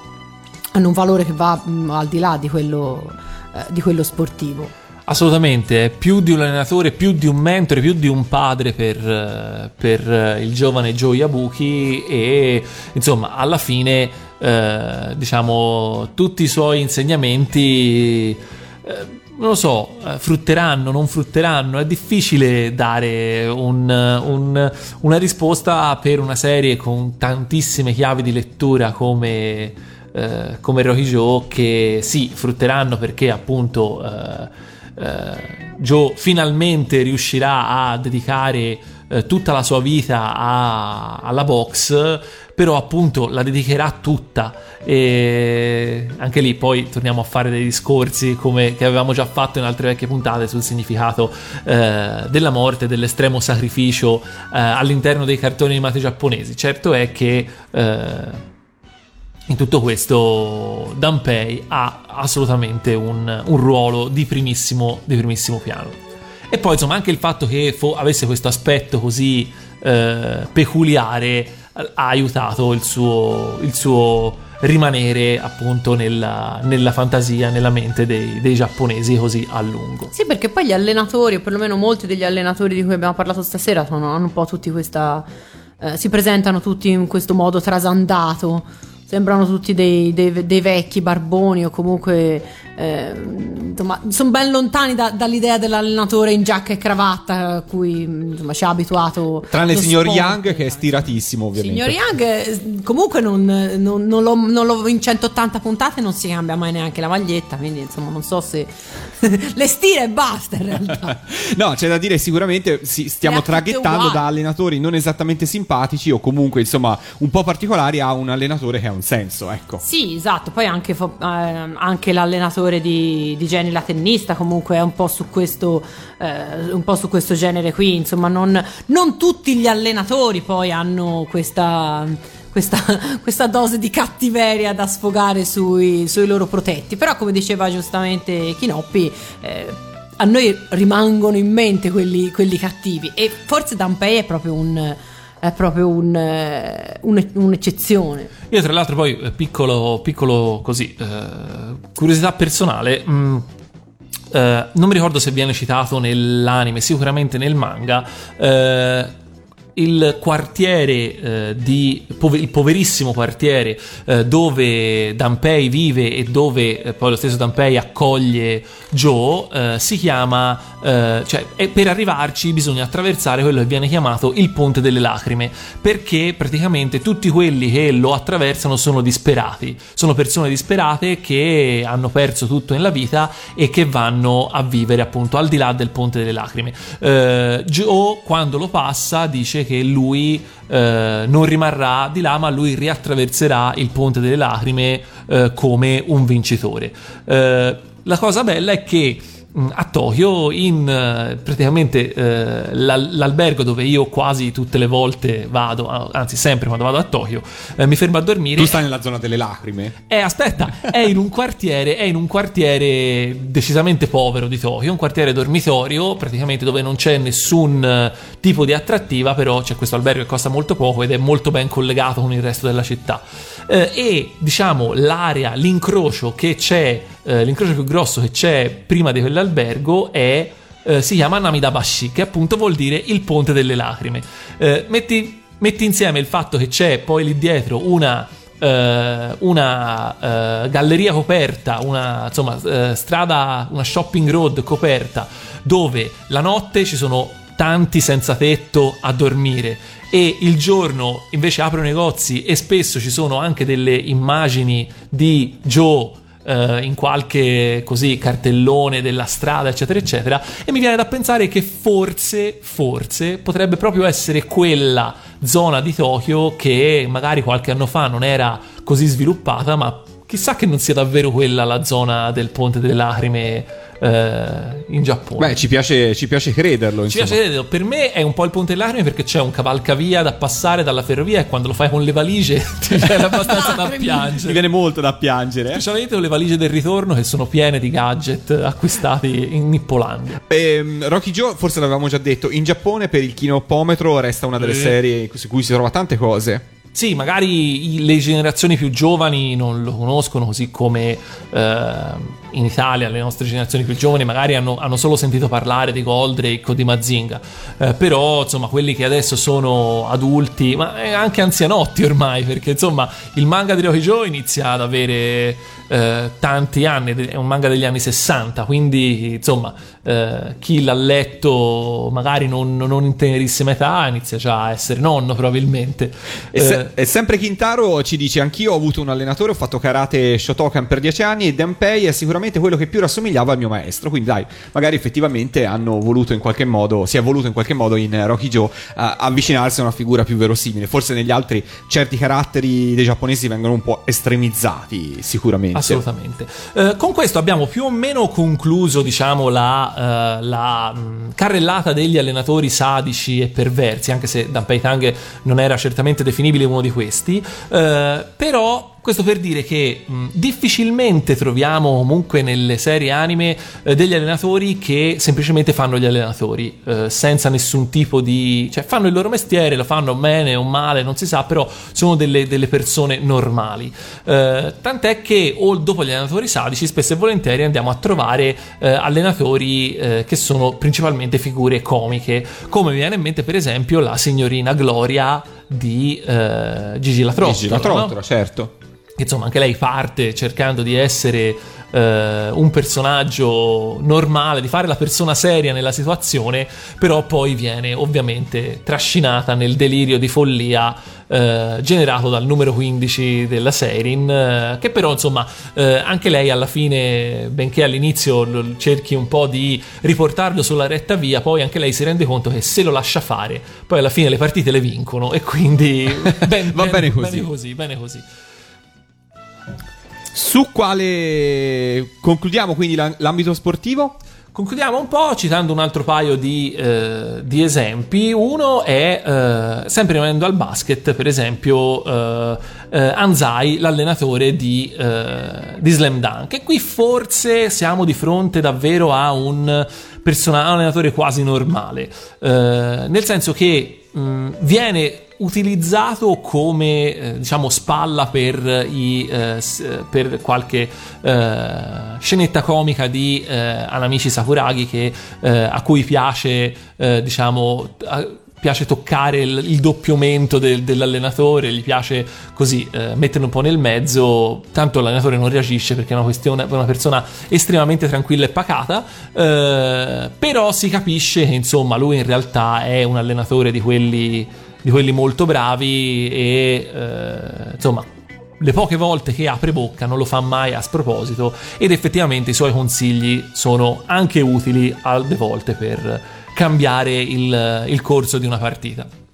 hanno un valore che va mm, al di là di quello, eh, di quello sportivo. Assolutamente, più di un allenatore, più di un mentore, più di un padre per, eh, per, eh, il giovane Joe Yabuki e insomma alla fine eh, diciamo tutti i suoi insegnamenti eh, non lo so, eh, frutteranno, non frutteranno, è difficile dare un- un- una risposta per una serie con tantissime chiavi di lettura come, eh, come Rocky Joe che sì, frutteranno perché appunto eh, eh, Joe finalmente riuscirà a dedicare eh, tutta la sua vita a- alla box, però appunto la dedicherà tutta e anche lì poi torniamo a fare dei discorsi come che avevamo già fatto in altre vecchie puntate sul significato eh, della morte, dell'estremo sacrificio eh, all'interno dei cartoni animati giapponesi. Certo è che eh, in tutto questo Danpei ha assolutamente un, un ruolo di primissimo, di primissimo piano. E poi insomma anche il fatto che fo- avesse questo aspetto così eh, peculiare eh, ha aiutato il suo, il suo rimanere appunto nella, nella fantasia, nella mente dei, dei giapponesi così a lungo. Sì, perché poi gli allenatori, o perlomeno molti degli allenatori di cui abbiamo parlato stasera, sono, hanno un po' tutti questa. eh, si presentano tutti in questo modo trasandato. Sembrano tutti dei, dei- dei vecchi barboni o comunque eh, insomma, sono ben lontani da- dall'idea dell'allenatore in giacca e cravatta a cui insomma, ci ha abituato. Tranne il lo signor sport. Young che è stiratissimo, ovviamente. Signor Young, eh, comunque non, non- non l'ho, non l'ho- in 180 puntate non si cambia mai neanche la maglietta, quindi insomma non so se (laughs) le stire e basta in realtà. (laughs) No, c'è da dire sicuramente si- stiamo traghettando da allenatori non esattamente simpatici o comunque insomma un po' particolari a un allenatore che ha un senso, ecco. Sì, esatto, poi anche, eh, anche l'allenatore di, di Jenny la tennista comunque è un po' su questo, eh, un po' su questo genere qui, insomma non, non tutti gli allenatori poi hanno questa, questa, (laughs) questa dose di cattiveria da sfogare sui, sui loro protetti, però come diceva giustamente Chinoppi... eh, a noi rimangono in mente quelli, quelli cattivi. E forse Dampei è proprio un è proprio un, eh, un- un'eccezione. Io tra l'altro poi, eh, piccolo, piccolo così, eh, curiosità personale, mh, eh, non mi ricordo se viene citato nell'anime, sicuramente nel manga, eh, il quartiere eh, di pove- il poverissimo quartiere eh, dove Danpei vive e dove eh, poi lo stesso Danpei accoglie Joe eh, si chiama eh, cioè per arrivarci bisogna attraversare quello che viene chiamato il ponte delle lacrime perché praticamente tutti quelli che lo attraversano sono disperati. Sono persone disperate che hanno perso tutto nella vita e che vanno a vivere appunto al di là del ponte delle lacrime. Eh, Joe quando lo passa dice che lui eh, non rimarrà di là ma lui riattraverserà il ponte delle lacrime eh, come un vincitore. Eh, la cosa bella è che a Tokyo, in eh, praticamente eh, l'al- l'albergo dove io quasi tutte le volte vado, anzi sempre quando vado a Tokyo, eh, mi fermo a dormire. Tu stai nella zona delle lacrime. Eh, aspetta, è in un quartiere, è in un quartiere decisamente povero di Tokyo, un quartiere dormitorio, praticamente dove non c'è nessun eh, tipo di attrattiva, però c'è questo albergo che costa molto poco ed è molto ben collegato con il resto della città. Eh, e diciamo l'area, l'incrocio che c'è, eh, l'incrocio più grosso che c'è prima di quell'albergo è eh, si chiama Namidabashi, che appunto vuol dire il ponte delle lacrime. Eh, metti, metti insieme il fatto che c'è poi lì dietro una, eh, una eh, galleria coperta, una insomma, strada, una shopping road coperta, dove la notte ci sono tanti senza tetto a dormire e il giorno invece aprono negozi e spesso ci sono anche delle immagini di Joe eh, in qualche così cartellone della strada, eccetera, eccetera. E mi viene da pensare che forse, forse potrebbe proprio essere quella zona di Tokyo che magari qualche anno fa non era così sviluppata, ma chissà che non sia davvero quella la zona del Ponte delle Lacrime eh, in Giappone. Beh, ci piace, ci piace crederlo. Ci Insomma. piace vederlo. Per me è un po' il ponte lacrime perché c'è un cavalcavia da passare dalla ferrovia e quando lo fai con le valigie (laughs) ti viene abbastanza da (laughs) Mi piangere. viene molto da piangere. eh. Specialmente con le valigie del ritorno che sono piene di gadget acquistati in Nippolandia. Ehm, Rocky Joe, forse l'avevamo già detto, in Giappone per il kinoppometro resta una delle Eh. serie su cui si trova tante cose. Sì, magari le generazioni più giovani non lo conoscono, così come eh, in Italia le nostre generazioni più giovani magari hanno, hanno solo sentito parlare di Goldrake o di Mazinga. Eh, però, insomma, quelli che adesso sono adulti, ma anche anzianotti ormai, perché insomma il manga di Rocky Joe inizia ad avere eh, tanti anni, è un manga degli anni 60, quindi insomma eh, chi l'ha letto magari non, non in tenerissima età inizia già a essere nonno probabilmente. E, se- e sempre Kintaro ci dice: Anch'io ho avuto un allenatore, ho fatto karate Shotokan per dieci anni e Danpei è sicuramente quello che più rassomigliava al mio maestro. Quindi, dai, magari effettivamente hanno voluto in qualche modo, si è voluto in qualche modo in Rocky Joe eh, avvicinarsi a una figura più verosimile. Forse negli altri certi caratteri dei giapponesi vengono un po' estremizzati, sicuramente. Assolutamente. Eh, con questo abbiamo più o meno concluso, diciamo, la, eh, la, mh, carrellata degli allenatori sadici e perversi, anche se Danpei Tang non era certamente definibile uno di questi. Eh, però questo per dire che mh, difficilmente troviamo comunque nelle serie anime eh, degli allenatori che semplicemente fanno gli allenatori, eh, senza nessun tipo di... cioè fanno il loro mestiere, lo fanno bene o male, non si sa, però sono delle, delle persone normali. Eh, tant'è che o dopo gli allenatori sadici spesso e volentieri andiamo a trovare eh, allenatori eh, che sono principalmente figure comiche, come mi viene in mente per esempio la signorina Gloria di eh, Gigi La Trottola. Gigi la no? trottola, certo. Insomma anche lei parte cercando di essere eh, un personaggio normale, di fare la persona seria nella situazione, però poi viene ovviamente trascinata nel delirio di follia eh, generato dal numero 15 della Seirin, eh, che però insomma eh, anche lei alla fine, benché all'inizio cerchi un po' di riportarlo sulla retta via, poi anche lei si rende conto che se lo lascia fare, poi alla fine le partite le vincono e quindi (laughs) ben- Va bene così. bene così, bene così. Su quale concludiamo quindi la- l'ambito sportivo? Concludiamo un po' citando un altro paio di, eh, di esempi. Uno è, eh, sempre rimanendo al basket, per esempio, eh, eh, Anzai, l'allenatore di, eh, di Slam Dunk. E qui forse siamo di fronte davvero a un a un allenatore quasi normale, eh, nel senso che mh, viene utilizzato come eh, diciamo spalla per, i, eh, per qualche eh, scenetta comica di eh, Anamichi Sakuragi che, eh, a cui piace eh, diciamo a- piace toccare il, il doppiamento del- dell'allenatore gli piace così eh, metterlo un po' nel mezzo. Tanto l'allenatore non reagisce perché è una, questione, una persona estremamente tranquilla e pacata eh, però si capisce che insomma lui in realtà è un allenatore di quelli di quelli molto bravi e eh, insomma le poche volte che apre bocca non lo fa mai a sproposito ed effettivamente i suoi consigli sono anche utili alle volte per cambiare il, il corso di una partita.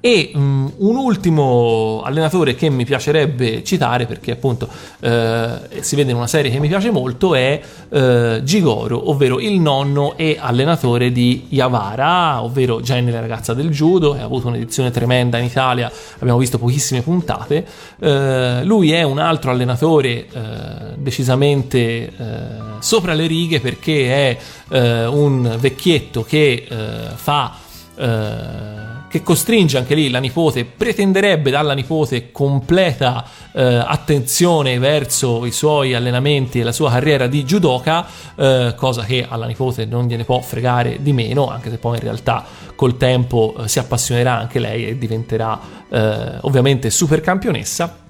E mm, un ultimo allenatore che mi piacerebbe citare, perché appunto eh, si vede in una serie che mi piace molto, è eh, Gigoro, ovvero il nonno e allenatore di Yavara, ovvero Jenny la ragazza del judo, che ha avuto un'edizione tremenda in Italia, abbiamo visto pochissime puntate. Eh, lui è un altro allenatore eh, decisamente eh, sopra le righe perché è eh, un vecchietto che fa che costringe anche lì la nipote, pretenderebbe dalla nipote completa eh, attenzione verso i suoi allenamenti e la sua carriera di judoka, eh, cosa che alla nipote non gliene può fregare di meno, anche se poi in realtà col tempo eh, si appassionerà anche lei e diventerà eh, ovviamente super campionessa.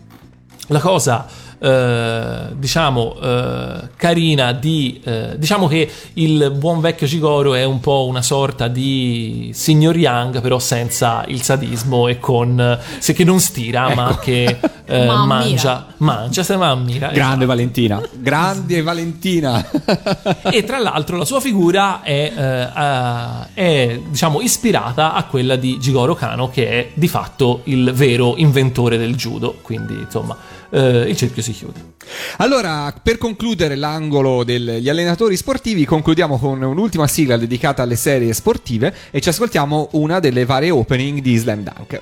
La cosa eh, diciamo eh, carina di eh, diciamo che il buon vecchio Gigoro è un po' una sorta di signor Young però senza il sadismo e con eh, se che non stira ma che (laughs) eh, Ma mangia mangia se ma ammira Grande Valentina. Grande (laughs) Valentina. e tra l'altro la sua figura è, eh, eh, è, diciamo ispirata a quella di Jigoro Kano che è di fatto il vero inventore del judo quindi insomma eh, il cerchio si chiude Allora, per concludere l'angolo degli allenatori sportivi, concludiamo con un'ultima sigla dedicata alle serie sportive e ci ascoltiamo una delle varie opening di Slam Dunk.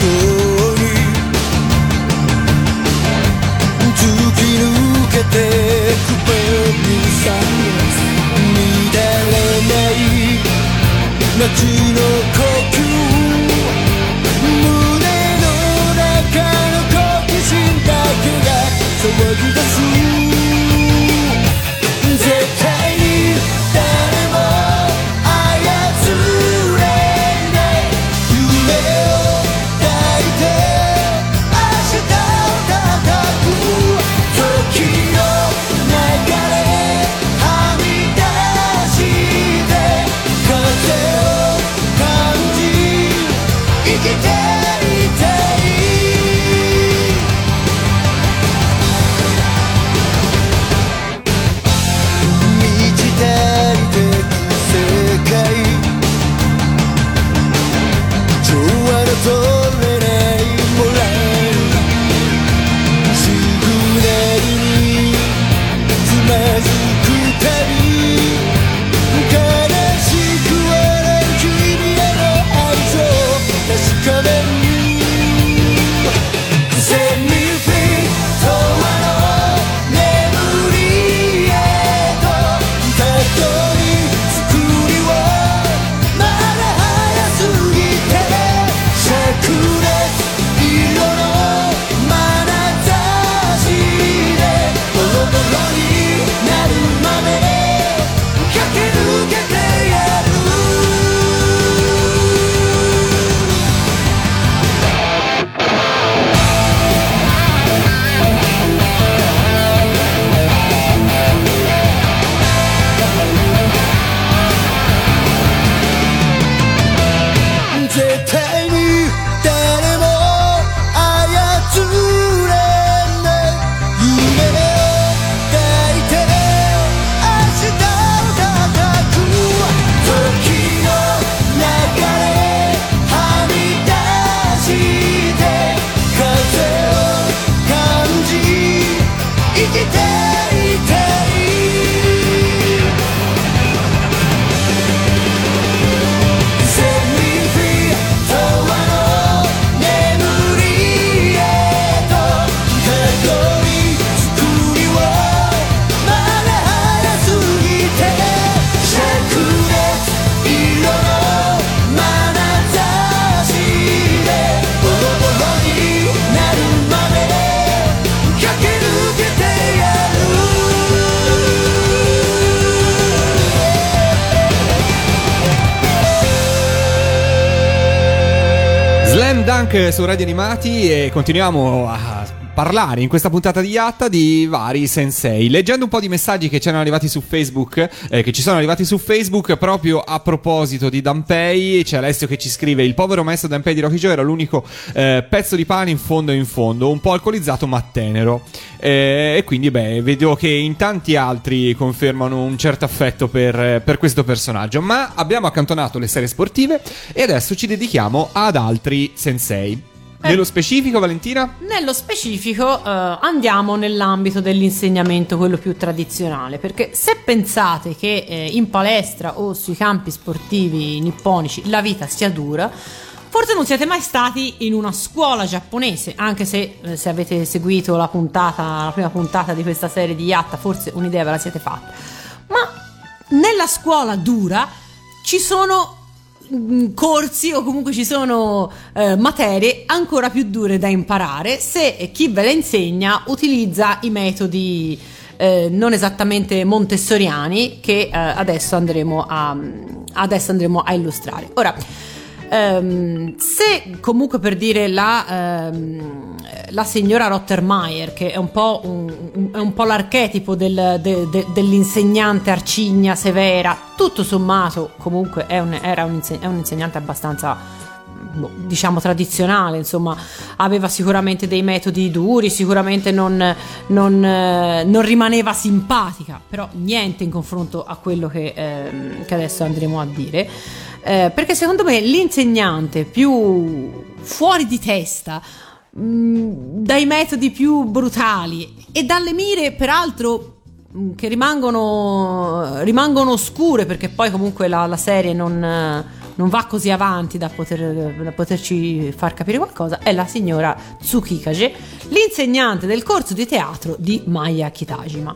持 latino. Su Radio Animati e continuiamo a parlare in questa puntata di Yatta di vari sensei. Leggendo un po' di messaggi che ci erano arrivati su Facebook, eh, che ci sono arrivati su Facebook proprio a proposito di Danpei, c'è Alessio che ci scrive: Il povero maestro Danpei di Rocky Joe era l'unico eh, pezzo di pane in fondo in fondo, un po' alcolizzato ma tenero. Eh, e quindi, beh, vedo che in tanti altri confermano un certo affetto per, per questo personaggio. Ma abbiamo accantonato le serie sportive e adesso ci dedichiamo ad altri sensei. Nello specifico, Valentina? Nello specifico eh, andiamo nell'ambito dell'insegnamento, quello più tradizionale, perché se pensate che eh, in palestra o sui campi sportivi nipponici la vita sia dura, forse non siete mai stati in una scuola giapponese, anche se eh, se avete seguito la puntata, la prima puntata di questa serie di Yatta, forse un'idea ve la siete fatta. Ma nella scuola dura ci sono corsi o comunque ci sono eh, materie ancora più dure da imparare se chi ve le insegna utilizza i metodi eh, non esattamente montessoriani che eh, adesso, andremo a, adesso andremo a illustrare. Ora, ehm, se comunque per dire la, ehm, la signora Rottermeier, che è un po', un- un- è un po l'archetipo del- de- de- dell'insegnante arcigna, severa, tutto sommato comunque è un, era un, è un insegnante abbastanza boh, diciamo tradizionale, insomma, aveva sicuramente dei metodi duri, sicuramente non, non, eh, non rimaneva simpatica, però niente in confronto a quello che, ehm, che adesso andremo a dire. Eh, perché secondo me l'insegnante più fuori di testa, mh, dai metodi più brutali e dalle mire peraltro mh, che rimangono, rimangono oscure perché poi comunque la, la serie non, non va così avanti da, poter, da poterci far capire qualcosa, è la signora Tsukikage, l'insegnante del corso di teatro di Maya Kitajima.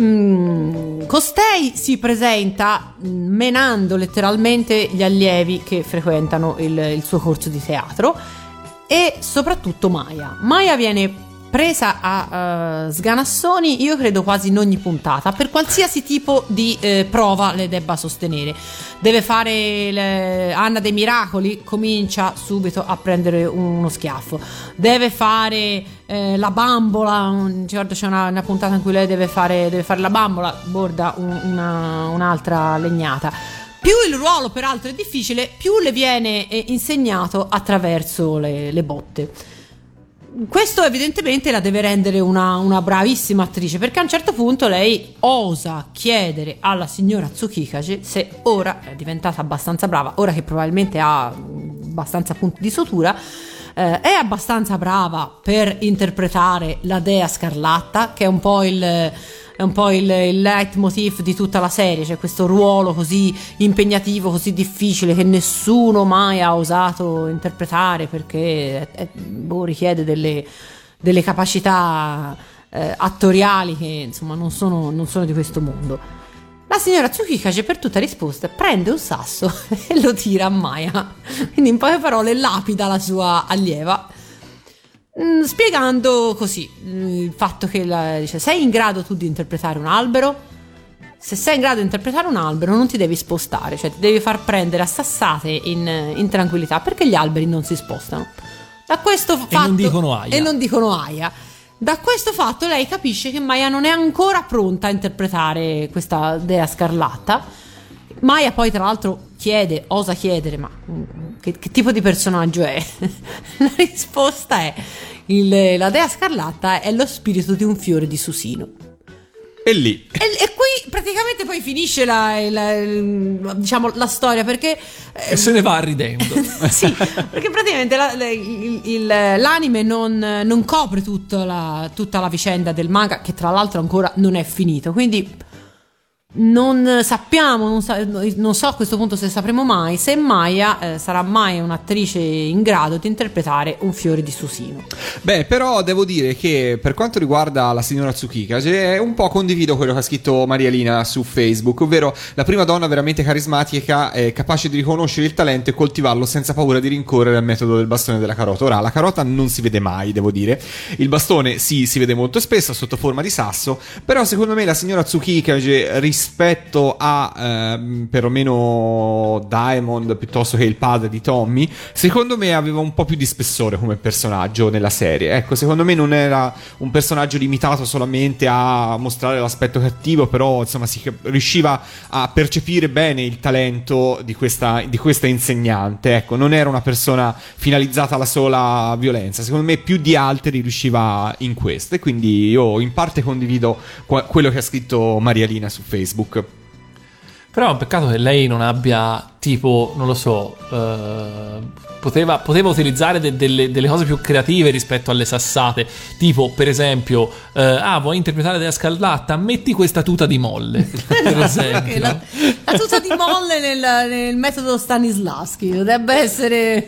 Mm, costei si presenta mm, menando letteralmente gli allievi che frequentano il, il suo corso di teatro e soprattutto Maya. Maya viene presa a eh, sganassoni, io credo quasi in ogni puntata, per qualsiasi tipo di eh, prova le debba sostenere. Deve fare le- Anna dei Miracoli, comincia subito a prendere uno schiaffo. Deve fare eh, la bambola, un- c'è una, una puntata in cui lei deve fare, deve fare la bambola, borda un- una- un'altra legnata. Più il ruolo peraltro è difficile, più le viene eh, insegnato attraverso le, le botte. Questo evidentemente la deve rendere una, una bravissima attrice perché a un certo punto lei osa chiedere alla signora Tsukikage se ora è diventata abbastanza brava, ora che probabilmente ha mm, abbastanza punti di sutura, eh, è abbastanza brava per interpretare la dea scarlatta che è un po' il è un po' il, il leitmotiv di tutta la serie, c'è questo ruolo così impegnativo, così difficile che nessuno mai ha osato interpretare perché è- è- boh, richiede delle, delle capacità eh, attoriali che insomma non sono, non sono di questo mondo. La signora Tsukikage per tutta risposta prende un sasso (laughs) e lo tira a Maya, quindi in poche parole lapida la sua allieva. Mm, spiegando così mm, il fatto che la- dice sei in grado tu di interpretare un albero? Se sei in grado di interpretare un albero non ti devi spostare cioè ti devi far prendere a sassate in, in tranquillità perché gli alberi non si spostano? Da questo fatto non dicono aia. e non dicono aia. Da questo fatto lei capisce che Maya non è ancora pronta a interpretare questa dea scarlatta Maya poi tra l'altro chiede, osa chiedere, ma mm, che, che tipo di personaggio è? (laughs) La risposta è, il- la dea scarlatta è lo spirito di un fiore di Susino. E lì. E, e qui praticamente poi finisce la, la- il- diciamo, la storia perché... eh, E se ne va ridendo. (laughs) sì, perché praticamente la- la- il- il- l'anime non, non copre tutta la, tutta la vicenda del manga, che tra l'altro ancora non è finito. Quindi non sappiamo, non, sa- non so a questo punto se sapremo mai se Maya eh, sarà mai un'attrice in grado di interpretare un fiore di Susino. Beh, però devo dire che per quanto riguarda la signora Tsukikage, è un po' condivido quello che ha scritto Maria Lina su Facebook, ovvero la prima donna veramente carismatica, eh, capace di riconoscere il talento e coltivarlo senza paura di rincorrere al metodo del bastone della carota. Ora, la carota non si vede mai, devo dire. Il bastone sì, si vede molto spesso sotto forma di sasso, però secondo me la signora Tsukikage rispetto a ehm, perlomeno Diamond piuttosto che il padre di Tommy, secondo me aveva un po' più di spessore come personaggio nella serie. Ecco, secondo me non era un personaggio limitato solamente a mostrare l'aspetto cattivo, però insomma si riusciva a percepire bene il talento di questa, di questa insegnante. Ecco, non era una persona finalizzata alla sola violenza. Secondo me più di altri riusciva in questo e quindi io in parte condivido quello che ha scritto Maria Lina su Facebook. Facebooka. Però è un peccato che lei non abbia, tipo, non lo so, eh, poteva, poteva utilizzare de- delle, delle cose più creative rispetto alle sassate. Tipo, per esempio, eh, ah, vuoi interpretare Dea Scarlatta? Metti questa tuta di molle, (laughs) per esempio. la, la tuta di molle nel, nel metodo Stanislavski dovrebbe essere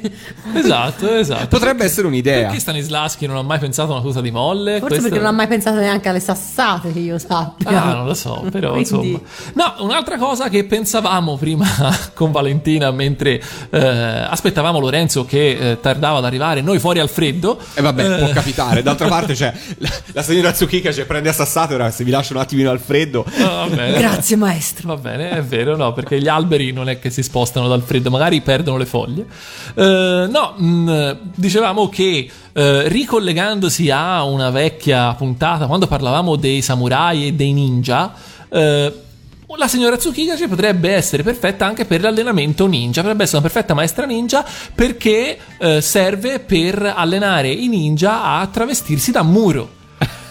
Esatto, esatto. Potrebbe essere un'idea. Perché Stanislavski non ha mai pensato a una tuta di molle? forse Questo- perché non ha mai pensato neanche alle sassate che io sappia Ah, non lo so, però (laughs) Quindi- insomma. No, un'altra cosa che pensavamo prima (laughs) con Valentina mentre eh, aspettavamo Lorenzo che eh, tardava ad arrivare, noi fuori al freddo. E vabbè, Eh, può capitare. D'altra (laughs) parte, cioè, la, la signora Tsukika ci prende a sassate. Ora, se vi lascio un attimino al freddo, bene. grazie maestro Va bene, è vero, no, perché gli alberi non è che si spostano dal freddo, magari perdono le foglie. Eh, no, mh, dicevamo che eh, ricollegandosi a una vecchia puntata, quando parlavamo dei samurai e dei ninja, eh, la signora Tsukikaze potrebbe essere perfetta anche per l'allenamento ninja, potrebbe essere una perfetta maestra ninja perché eh, serve per allenare i ninja a travestirsi da muro.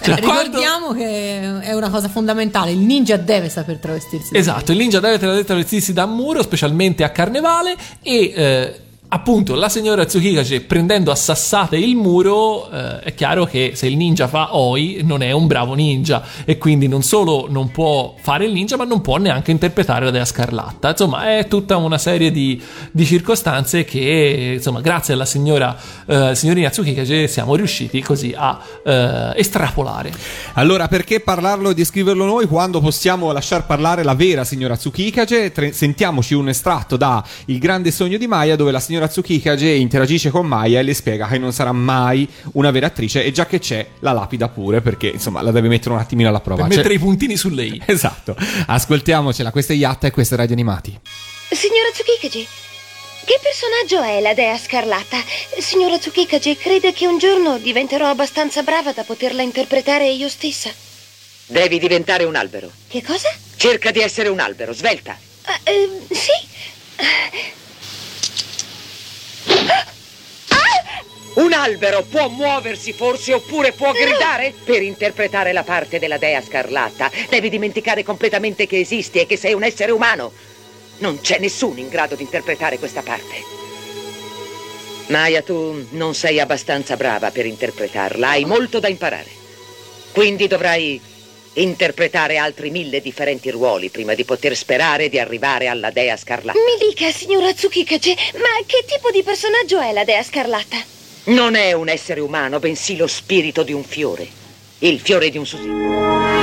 Cioè, Eh, quando- ricordiamo che è una cosa fondamentale il ninja deve saper travestirsi Esatto, il ninja deve tra- travestirsi da muro, specialmente a carnevale, e eh, appunto la signora Tsukikaze prendendo a sassate il muro, eh, è chiaro che se il ninja fa oi non è un bravo ninja e quindi non solo non può fare il ninja, ma non può neanche interpretare la Dea Scarlatta. Insomma, è tutta una serie di, di circostanze che, insomma, grazie alla signora eh, signorina Tsukikaze siamo riusciti così a eh, estrapolare. Allora, perché parlarlo e descriverlo noi quando possiamo lasciar parlare la vera signora Tsukikage? Tre- sentiamoci un estratto da Il grande sogno di Maya, dove la signora Tsukikage interagisce con Maya e le spiega che non sarà mai una vera attrice e già che c'è, la lapida pure, perché insomma la deve mettere un attimino alla prova. Per mettere i puntini su lei. (laughs) Esatto. Ascoltiamocela, questa è Yatta e questa è Radio Animati. Signora Tsukikaji, che personaggio è la dea scarlatta? Signora Tsukikaji, crede che un giorno diventerò abbastanza brava da poterla interpretare io stessa? Devi diventare un albero. Che cosa? Cerca di essere un albero, svelta. Ah, ehm, sì? Un albero può muoversi forse oppure può gridare? Per interpretare la parte della dea scarlatta devi dimenticare completamente che esisti e che sei un essere umano. Non c'è nessuno in grado di interpretare questa parte. Maya, tu non sei abbastanza brava per interpretarla, hai molto da imparare. Quindi dovrai interpretare altri mille differenti ruoli prima di poter sperare di arrivare alla dea scarlatta. Mi dica, signora Tsukikaji, ma che tipo di personaggio è la dea scarlatta? Non è un essere umano, bensì lo spirito di un fiore. Il fiore di un susino.「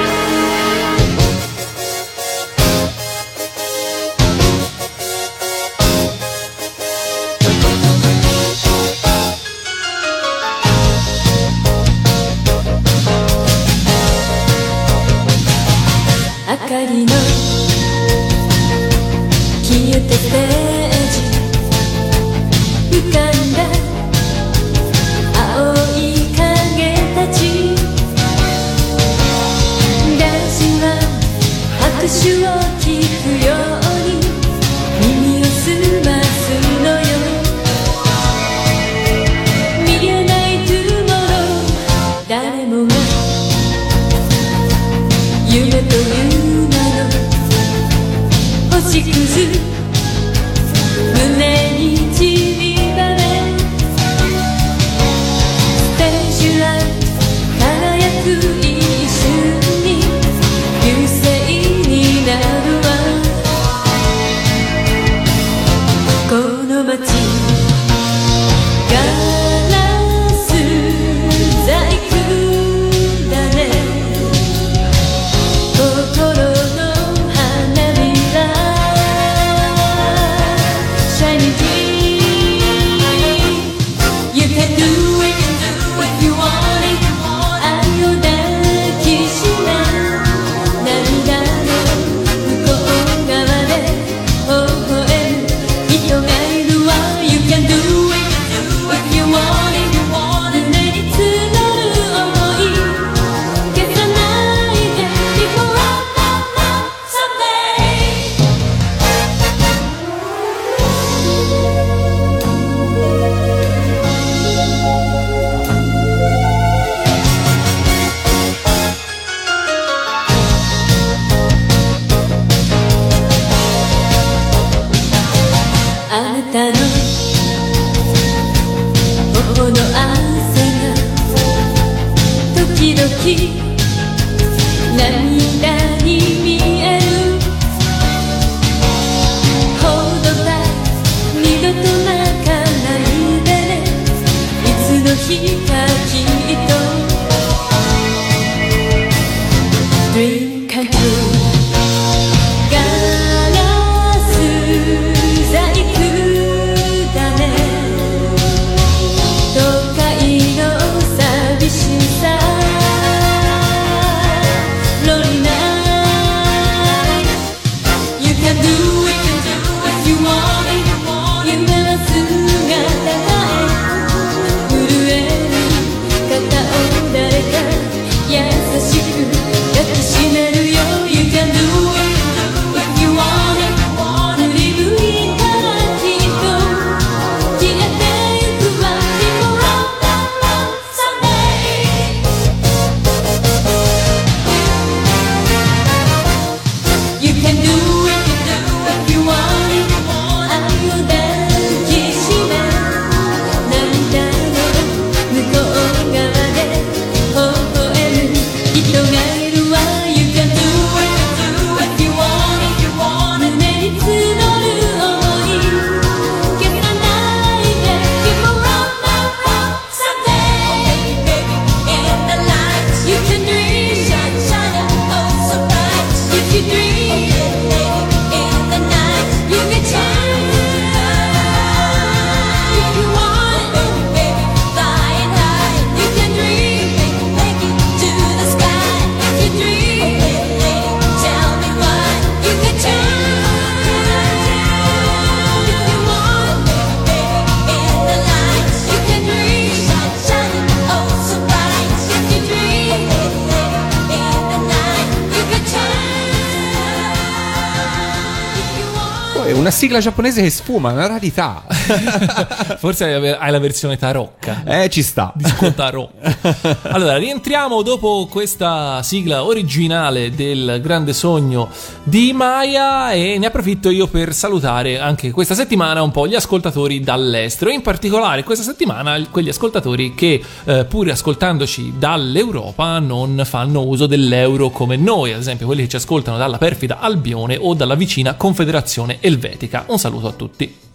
sigla giapponese che sfuma, una rarità. (laughs) Forse hai la versione tarocca. Eh, ci sta. (laughs) Disco tarocca. Allora, rientriamo dopo questa sigla originale del grande sogno di Maya e ne approfitto io per salutare anche questa settimana un po' gli ascoltatori dall'estero, in particolare questa settimana quegli ascoltatori che eh, pur ascoltandoci dall'Europa non fanno uso dell'euro come noi, ad esempio quelli che ci ascoltano dalla perfida Albione o dalla vicina Confederazione Elvetica. Un saluto a tutti.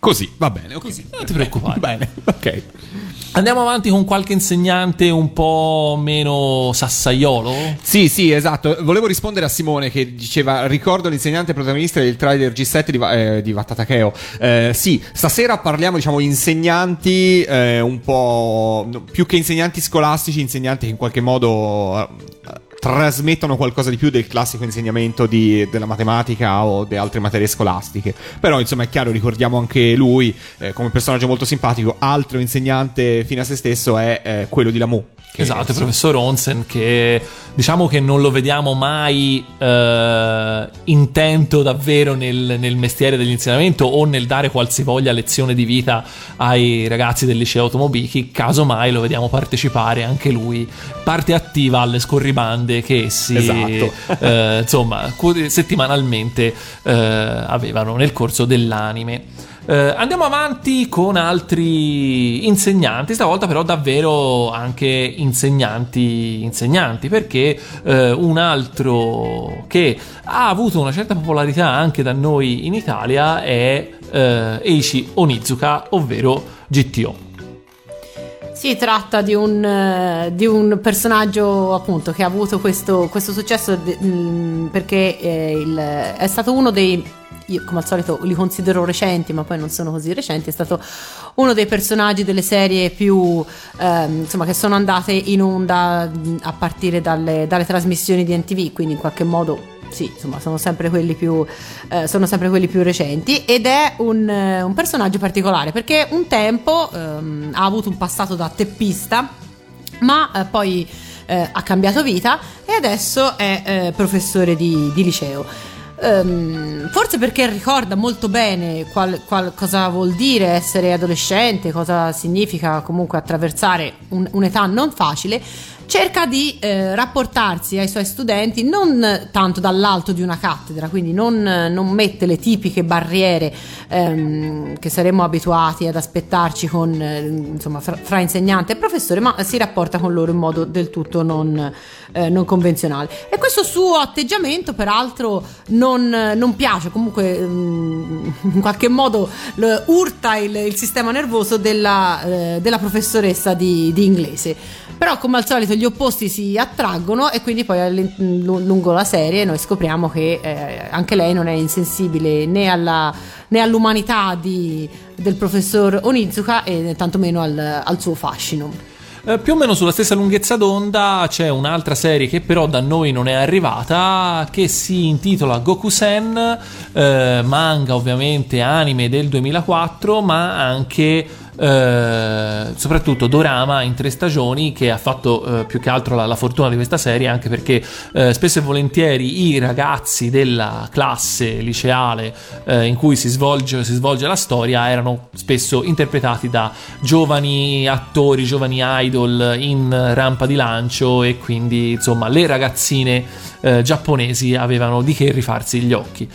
Così, va bene, ok. Non ti preoccupare. Bene, (laughs) ok. Andiamo avanti con qualche insegnante un po' meno sassaiolo? Sì, sì, esatto. Volevo rispondere a Simone che diceva: Ricordo l'insegnante protagonista del trailer G7 di, eh, di Vattatakeo. Eh, sì, stasera parliamo, diciamo, insegnanti eh, un po' più che insegnanti scolastici, insegnanti che in qualche modo. Trasmettono qualcosa di più del classico insegnamento di- della matematica o di altre materie scolastiche. Però, insomma, è chiaro, ricordiamo anche lui eh, come personaggio molto simpatico. Altro insegnante fine a se stesso è eh, quello di Lamu. Esatto, il professor Onsen che diciamo che non lo vediamo mai eh, intento davvero nel, nel mestiere dell'insegnamento o nel dare qualsivoglia lezione di vita ai ragazzi del liceo Automobichi, casomai lo vediamo partecipare anche lui, parte attiva alle scorribande che essi Esatto. eh, insomma settimanalmente eh, avevano nel corso dell'anime. Eh, andiamo avanti con altri insegnanti, stavolta però davvero anche insegnanti, insegnanti perché eh, un altro che ha avuto una certa popolarità anche da noi in Italia è eh, Eiichi Onizuka, ovvero GTO. Si tratta di un, eh, di un personaggio appunto che ha avuto questo, questo successo mh, perché eh, il- è stato uno dei, io come al solito li considero recenti ma poi non sono così recenti, è stato uno dei personaggi delle serie più ehm, insomma che sono andate in onda mh, a partire dalle, dalle trasmissioni di NTV, quindi in qualche modo sì, insomma, sono sempre quelli più, eh, sono sempre quelli più recenti ed è un, eh, un personaggio particolare perché un tempo ehm, ha avuto un passato da teppista, ma eh, poi eh, ha cambiato vita e adesso è eh, professore di, di liceo. Ehm, forse perché ricorda molto bene qual- qual- cosa vuol dire essere adolescente, cosa significa comunque attraversare un- un'età non facile cerca di eh, rapportarsi ai suoi studenti non tanto dall'alto di una cattedra, quindi non, non mette le tipiche barriere ehm, che saremmo abituati ad aspettarci con, eh, insomma, fra, fra insegnante e professore, ma si rapporta con loro in modo del tutto non, eh, non convenzionale. E questo suo atteggiamento, peraltro, non, non piace, comunque mm, in qualche modo lo- urta il, il sistema nervoso della, eh, della professoressa di, di inglese. Però, come al solito, gli opposti si attraggono e quindi poi lungo la serie noi scopriamo che eh, anche lei non è insensibile né, alla- né all'umanità di- del professor Onizuka e tantomeno al, al suo fascino. Eh, più o meno sulla stessa lunghezza d'onda c'è un'altra serie che però da noi non è arrivata che si intitola Gokusen, eh, manga ovviamente anime del 2004 ma anche eh, soprattutto Dorama in tre stagioni che ha fatto eh, più che altro la, la fortuna di questa serie anche perché eh, spesso e volentieri i ragazzi della classe liceale eh, in cui si svolge, si svolge la storia erano spesso interpretati da giovani attori, giovani idol in rampa di lancio e quindi insomma le ragazzine eh, giapponesi avevano di che rifarsi gli occhi.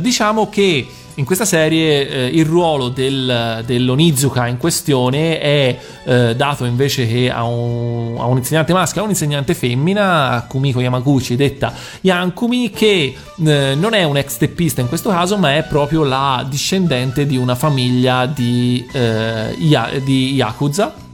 Diciamo che in questa serie eh, il ruolo del, dell'Onizuka in questione è eh, dato invece che a un, a un insegnante maschio, a un insegnante femmina, Kumiko Yamaguchi, detta Yankumi, che eh, non è un ex teppista in questo caso, ma è proprio la discendente di una famiglia di, eh, di Yakuza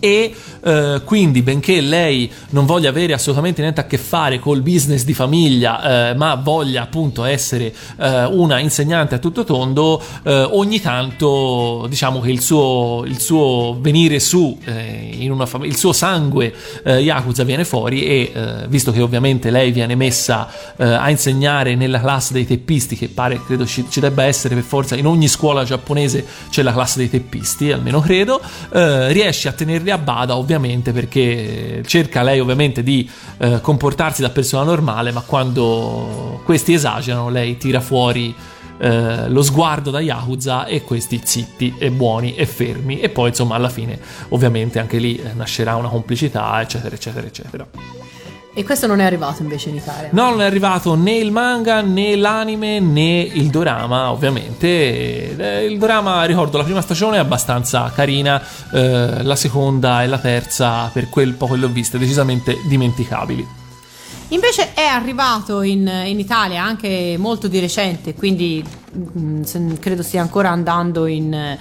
e eh, quindi benché lei non voglia avere assolutamente niente a che fare col business di famiglia eh, ma voglia appunto essere eh, una insegnante a tutto tondo eh, ogni tanto diciamo che il suo, il suo venire su eh, fam- il suo sangue eh, Yakuza viene fuori e visto che ovviamente lei viene messa a insegnare nella classe dei teppisti che pare credo ci, ci debba essere per forza in ogni scuola giapponese c'è la classe dei teppisti almeno credo riesce a tenerli a bada ovviamente perché cerca lei ovviamente di eh, comportarsi da persona normale ma quando questi esagerano lei tira fuori eh, lo sguardo da Yakuza e questi zitti e buoni e fermi. E poi insomma alla fine ovviamente anche lì eh, nascerà una complicità eccetera eccetera eccetera E questo non è arrivato invece in Italia. No, non è arrivato né il manga né l'anime né il dorama, ovviamente. Il dorama, ricordo, la prima stagione è abbastanza carina, eh, la seconda e la terza, per quel poco che l'ho vista, decisamente dimenticabili. Invece è arrivato in, in Italia anche molto di recente, quindi mm, se- credo stia ancora andando in,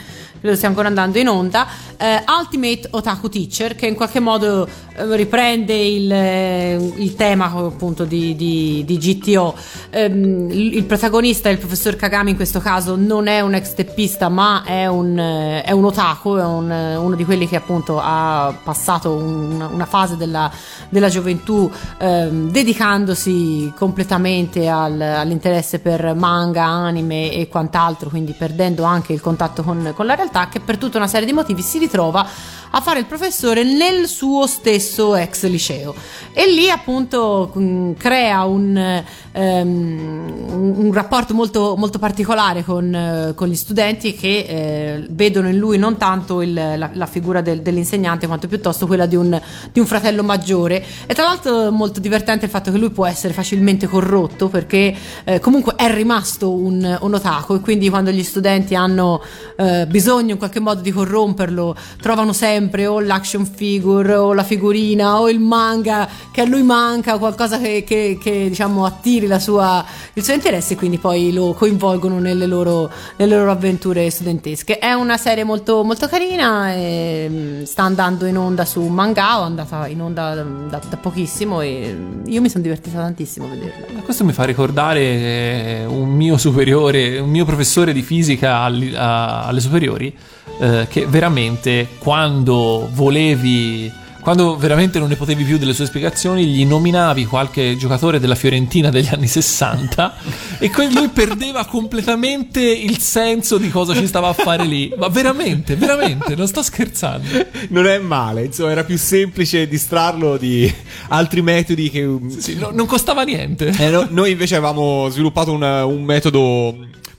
credo stia ancora andando in onda, eh, Ultimate Otaku Teacher, che in qualche modo eh, riprende il, eh, il tema appunto di, di- di GTO. Ehm, il, il protagonista, il professor Kagami in questo caso, non è un ex teppista, ma è un, eh, è un otaku, è un, eh, uno di quelli che appunto ha passato un- una fase della, della gioventù ehm, dedicandosi completamente al- all'interesse per manga, anime e quant'altro, quindi perdendo anche il contatto con, con la realtà, che per tutta una serie di motivi si ritrova a fare il professore nel suo stesso ex liceo. E lì appunto mh, crea un, ehm, un- rapporto molto, molto particolare con, eh, con gli studenti che eh, vedono in lui non tanto il- la, la figura del- dell'insegnante quanto piuttosto quella di un, di un fratello maggiore. E tra l'altro molto divertente il fatto che lui può essere facilmente corrotto perché eh, comunque è rimasto un, un otaku e quindi quando gli studenti hanno eh, bisogno in qualche modo di corromperlo trovano sempre o l'action figure o la figurina o il manga che a lui manca qualcosa che, che- che, diciamo attiri sua- il suo interesse e quindi poi lo coinvolgono nelle loro, nelle loro avventure studentesche. È una serie molto, molto carina e mm, sta andando in onda su Mangao è andata in onda da, da pochissimo e io mi sono divertita tantissimo a vederla. Questo mi fa ricordare eh, un mio superiore, un mio professore di fisica alle superiori, eh, che veramente quando volevi. Quando veramente non ne potevi più delle sue spiegazioni, gli nominavi qualche giocatore della Fiorentina degli anni 60 (laughs) e lui perdeva completamente il senso di cosa ci stava a fare lì. Ma veramente, veramente, non sto scherzando. Non è male, insomma, era più semplice distrarlo di altri metodi che... no- non costava niente. Eh, no- noi invece avevamo sviluppato un, un metodo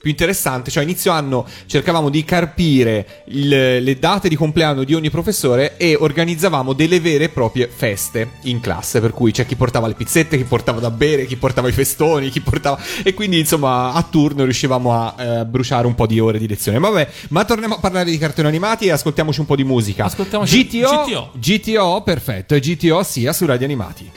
più interessante. Cioè, inizio anno cercavamo di carpire il, le date di compleanno di ogni professore e organizzavamo delle vere e proprie feste in classe. Per cui c'è chi portava le pizzette, chi portava da bere, chi portava i festoni, chi portava. E quindi, insomma, a turno riuscivamo a eh, bruciare un po' di ore di lezione. Ma vabbè, ma torniamo a parlare di cartoni animati e ascoltiamoci un po' di musica. Ascoltiamoci GTO, GTO. GTO perfetto. GTO sia su Radio Animati.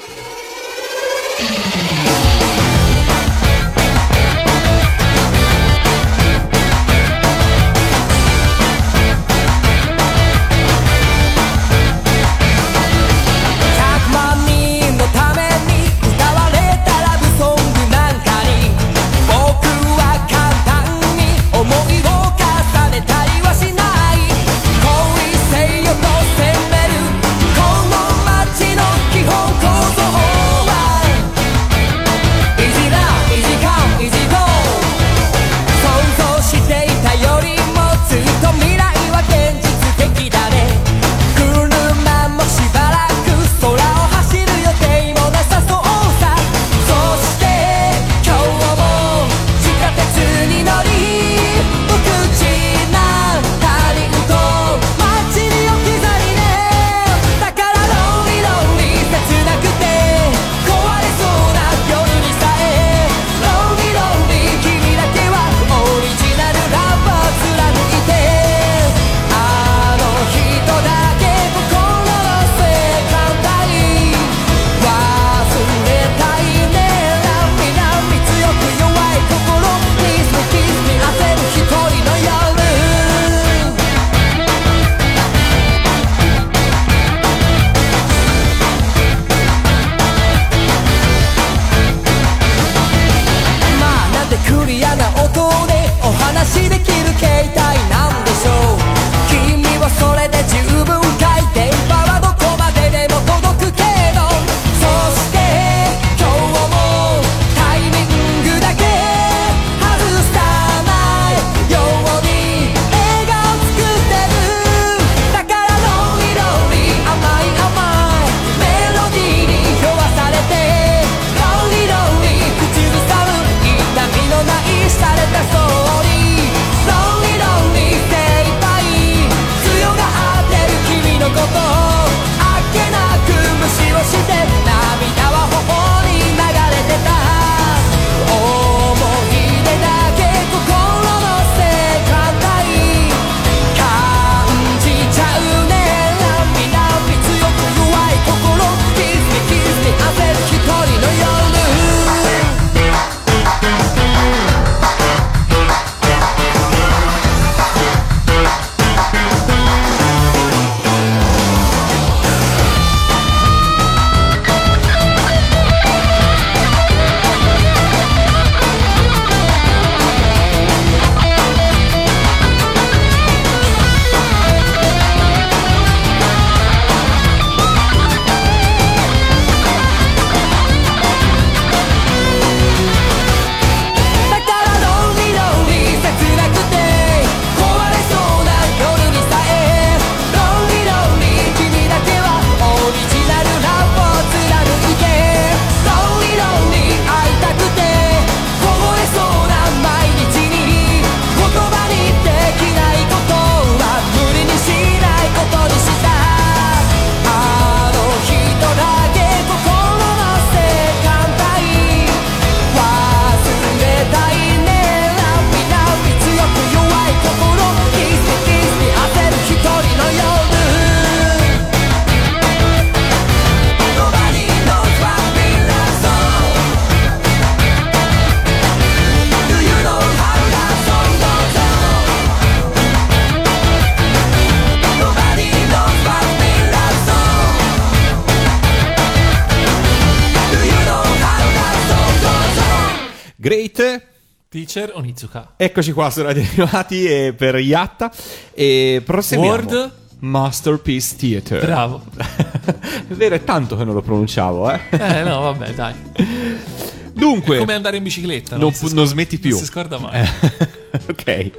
Onizuka. Eccoci qua, sono arrivati e per Yatta. E proseguiamo. World Masterpiece Theater. Bravo. è (laughs) vero, è tanto che non lo pronunciavo, eh. Eh, no, vabbè, dai. (laughs) Dunque. È come andare in bicicletta. Non, non, scorda, non smetti più. Non si scorda mai. (laughs) ok.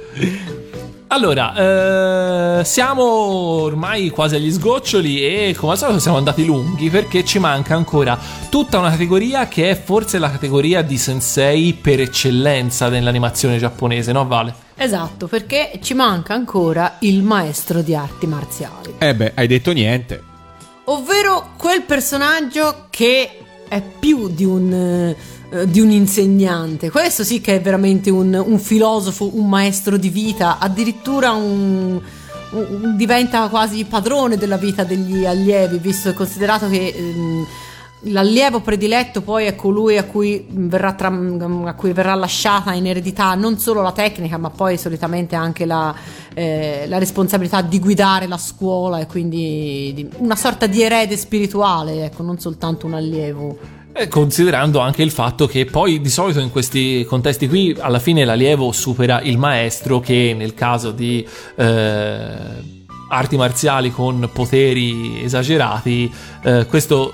Allora, eh, siamo ormai quasi agli sgoccioli e come al solito siamo andati lunghi perché ci manca ancora tutta una categoria che è forse la categoria di sensei per eccellenza nell'animazione giapponese, no Vale? Esatto, perché ci manca ancora il maestro di arti marziali. Eh beh, hai detto niente. Ovvero quel personaggio che è più di un, eh, di un insegnante. Questo sì che è veramente un, un filosofo, un maestro di vita, addirittura un, un- diventa quasi padrone della vita degli allievi, visto e considerato che ehm, l'allievo prediletto poi è colui a cui, tra- a cui verrà lasciata in eredità non solo la tecnica, ma poi solitamente anche la, eh, la responsabilità di guidare la scuola e quindi di- una sorta di erede spirituale, ecco, non soltanto un allievo. Eh, considerando anche il fatto che poi di solito in questi contesti qui alla fine l'allievo supera il maestro che nel caso di eh, arti marziali con poteri esagerati eh, questo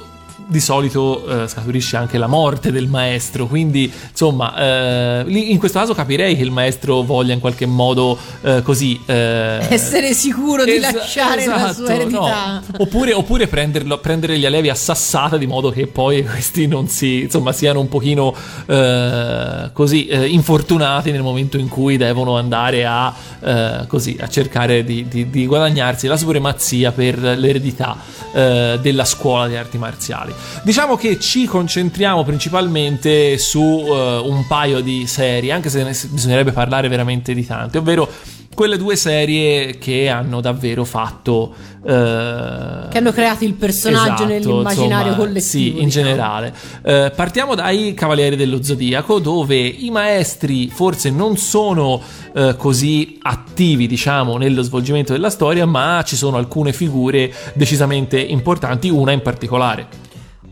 di solito eh, scaturisce anche la morte del maestro quindi insomma eh, in questo caso capirei che il maestro voglia in qualche modo eh, così eh, Essere sicuro di lasciare la esatto, sua eredità. no. Oppure, oppure prenderlo- prendere gli allievi a sassata di modo che poi questi non si, insomma, siano un pochino eh, così eh, infortunati nel momento in cui devono andare a, così, a cercare di, di- di guadagnarsi la supremazia per l'eredità della scuola di arti marziali. Diciamo che ci concentriamo principalmente su eh, un paio di serie, anche se ne- bisognerebbe parlare veramente di tante, ovvero quelle due serie che hanno davvero fatto eh, Che hanno creato il personaggio Esatto, nell'immaginario insomma, collettivo. Sì, in generale. Eh, partiamo dai Cavalieri dello Zodiaco, dove i maestri forse non sono eh, così attivi, diciamo, nello svolgimento della storia, ma ci sono alcune figure decisamente importanti, una in particolare.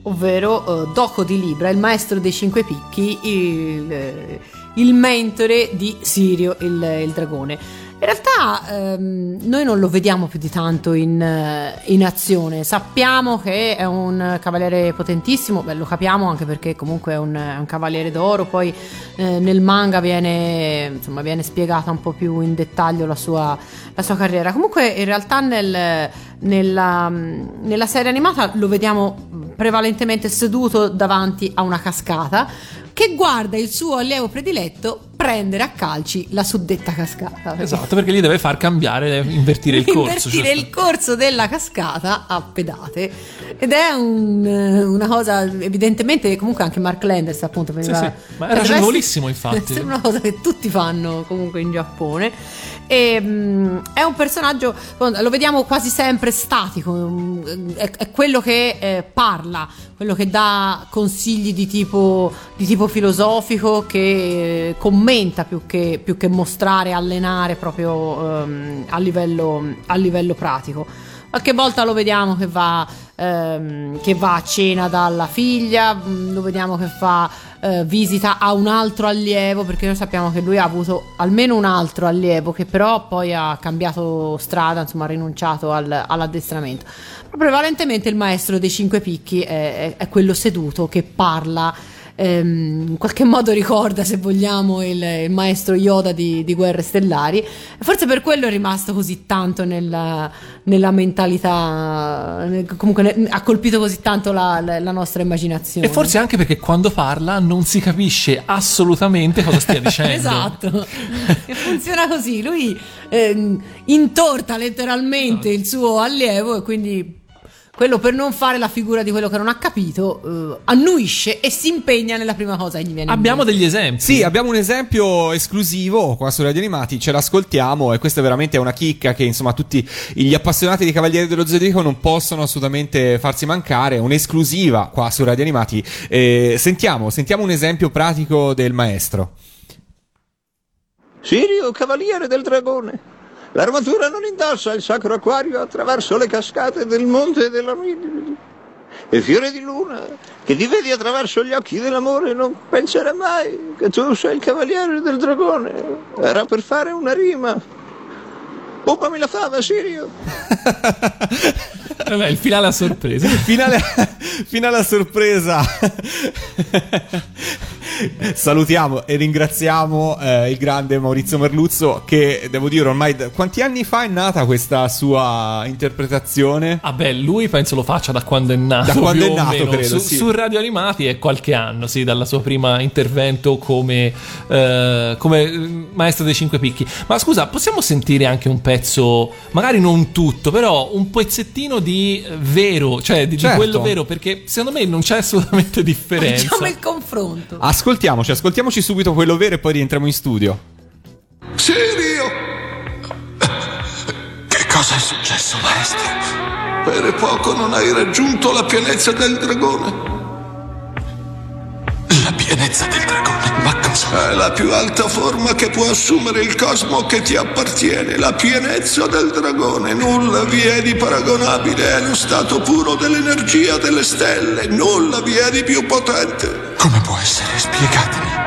Ovvero eh, Doco di Libra, il maestro dei cinque picchi, il, eh, il mentore di Sirio, il, il dragone. In realtà ehm, noi non lo vediamo più di tanto in, eh, in azione, sappiamo che è un cavaliere potentissimo, beh, lo capiamo anche perché comunque è un, è un cavaliere d'oro, poi eh, nel manga viene, insomma, viene spiegata un po' più in dettaglio la sua, la sua carriera. Comunque in realtà nel- nella, nella serie animata lo vediamo prevalentemente seduto davanti a una cascata che guarda il suo allievo prediletto prendere a calci la suddetta cascata. Esatto, perché gli deve far cambiare, invertire il (laughs) corso. Invertire giusto? il corso della cascata a pedate ed è un- una cosa evidentemente comunque anche Mark Landers appunto Sì, veniva- sì, ma è cioè, deve ragionevolissimo, infatti. (laughs) sembra una cosa che tutti fanno comunque in Giappone e mm, è un personaggio lo vediamo quasi sempre statico mm, è, è quello che eh, parla quello che dà consigli di tipo, di tipo filosofico che eh, commenta più che, più che mostrare allenare proprio ehm, a, livello, a livello pratico. Qualche volta lo vediamo che va, ehm, che va a cena dalla figlia, mm, lo vediamo che fa eh, visita a un altro allievo, perché noi sappiamo che lui ha avuto almeno un altro allievo che però poi ha cambiato strada, insomma ha rinunciato al- all'addestramento. Prevalentemente il maestro dei cinque picchi è- è quello seduto che parla. Ehm, in qualche modo ricorda, se vogliamo, il, il maestro Yoda di, di Guerre Stellari. Forse per quello è rimasto così tanto nella, nella mentalità, nel- comunque ne- ha colpito così tanto la, la- la nostra immaginazione. E forse anche perché quando parla non si capisce assolutamente cosa stia (laughs) dicendo. Esatto, (laughs) funziona così. Lui ehm, intorta letteralmente il suo allievo e quindi quello per non fare la figura di quello che non ha capito eh, annuisce e si impegna nella prima cosa che gli viene in Abbiamo degli esempi. Sì, abbiamo un esempio esclusivo qua su Radio Animati, ce l'ascoltiamo e questa è veramente una chicca che insomma tutti gli appassionati di Cavalieri dello Zodiaco non possono assolutamente farsi mancare, un'esclusiva qua su Radio Animati. Eh, sentiamo, sentiamo un esempio pratico del maestro. Sirio, cavaliere del dragone. L'armatura non indossa il sacro acquario attraverso le cascate del monte della Nibili. E fiore di luna, che ti vedi attraverso gli occhi dell'amore, non penserà mai che tu sei il cavaliere del dragone. Era per fare una rima. Poppami la fava, Sirio. Vabbè, il finale a sorpresa. finale, finale a sorpresa. Salutiamo e ringraziamo eh, il grande Maurizio Merluzzo che devo dire ormai da- quanti anni fa è nata questa sua interpretazione? Ah beh, lui penso lo faccia da quando è nato. Da quando più è nato, credo, Su, sì. su Radio Animati è qualche anno, sì, dalla sua prima intervento come, eh, come eh, maestro dei cinque picchi. Ma scusa, possiamo sentire anche un pezzo, magari non tutto, però un pezzettino di eh, vero, cioè di, di Certo. quello vero, perché secondo me non c'è assolutamente (laughs) differenza. Facciamo il confronto. Ascoltiamoci, ascoltiamoci subito quello vero e poi rientriamo in studio. Sirio! Che cosa è successo, maestro? Per poco non hai raggiunto la pienezza del dragone. La pienezza del dragone? Ma cosa? È la più alta forma che può assumere il cosmo che ti appartiene, la pienezza del dragone. Nulla vi è di paragonabile, è lo stato puro dell'energia delle stelle, nulla vi è di più potente. Come essere? Spiegatemi.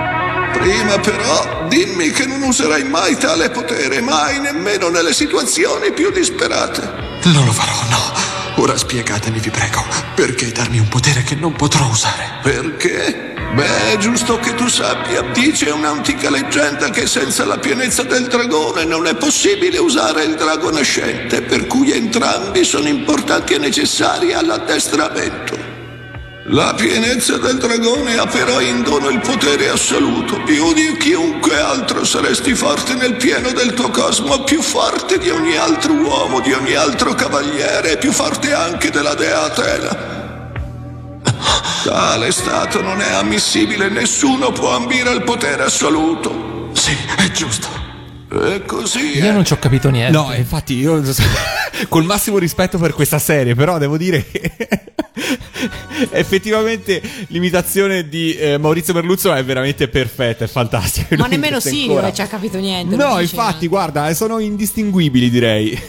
Prima però dimmi che non userai mai tale potere, mai nemmeno nelle situazioni più disperate. Non lo farò, no. Ora spiegatemi, vi prego, perché darmi un potere che non potrò usare? Perché? Beh, è giusto che tu sappia, dice un'antica leggenda che senza la pienezza del dragone non è possibile usare il drago nascente, per cui entrambi sono importanti e necessari all'addestramento. La pienezza del dragone ha però in dono il potere assoluto. Più di chiunque altro saresti forte nel pieno del tuo cosmo, più forte di ogni altro uomo, di ogni altro cavaliere, più forte anche della dea Atena. Tale stato non è ammissibile, nessuno può ambire al potere assoluto. Sì, è giusto. E così Io non ci ho capito niente. No, infatti io (laughs) col massimo rispetto per questa serie, però devo dire che (laughs) effettivamente l'imitazione di eh, Maurizio Merluzzo è veramente perfetta, è fantastica. Ma nemmeno eh, ci ha capito niente. No, infatti, guarda, eh, sono indistinguibili, direi. (laughs)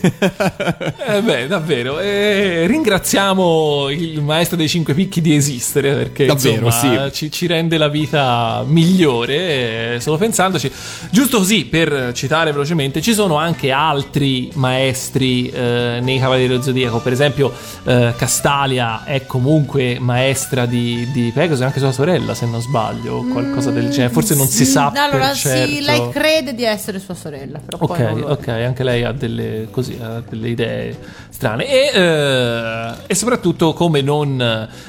Eh beh, davvero. E ringraziamo il maestro dei cinque picchi di esistere perché Davvero, insomma, sì. ci, ci rende la vita migliore. eh, Solo pensandoci, giusto così per citare velocemente, ci sono anche altri maestri eh, nei Cavalieri dello Zodiaco. Per esempio, eh, Castalia è comunque maestra di, di Pegasus, e anche sua sorella, se non sbaglio, o qualcosa del genere. Forse non si sa. Mm, Allora, certo. sì, lei crede di essere sua sorella, però Ok, ok, anche lei ha delle, così, ha delle idee strane. E, eh, e soprattutto come non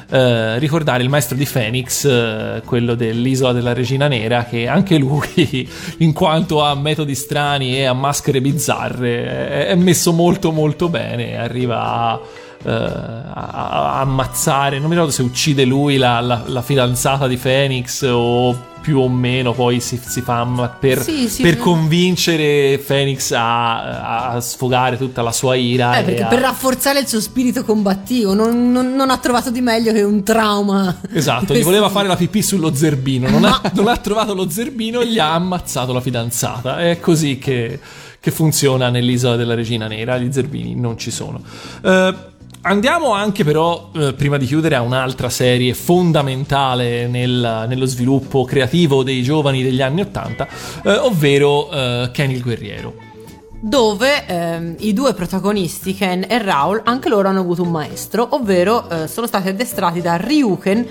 eh, ricordare il maestro di Phoenix, eh, quello dell'isola della Regina Nera, che anche lui, (laughs) in quanto a metodi strani e a maschere bizzarre, è, è messo molto molto bene. Arriva a. eh, a- a ammazzare, non mi ricordo se uccide lui la, la- la fidanzata di Phoenix o più o meno poi si, si fa per, Sì, sì, per sì. convincere Phoenix a, a sfogare tutta la sua ira. Eh, perché a- per rafforzare il suo spirito combattivo non, non- non ha trovato di meglio che un trauma. Esatto, gli voleva fare la pipì sullo zerbino, non, ha, non ha trovato lo zerbino e gli ha ammazzato la fidanzata. È così che, che funziona nell'isola della Regina Nera, gli zerbini non ci sono. Eh, Andiamo anche però, eh, prima di chiudere, a un'altra serie fondamentale nel- nello sviluppo creativo dei giovani degli anni Ottanta, eh, ovvero eh, Ken il Guerriero. Dove ehm, i due protagonisti, Ken e Raul, anche loro hanno avuto un maestro, ovvero eh, sono stati addestrati da Ryuken,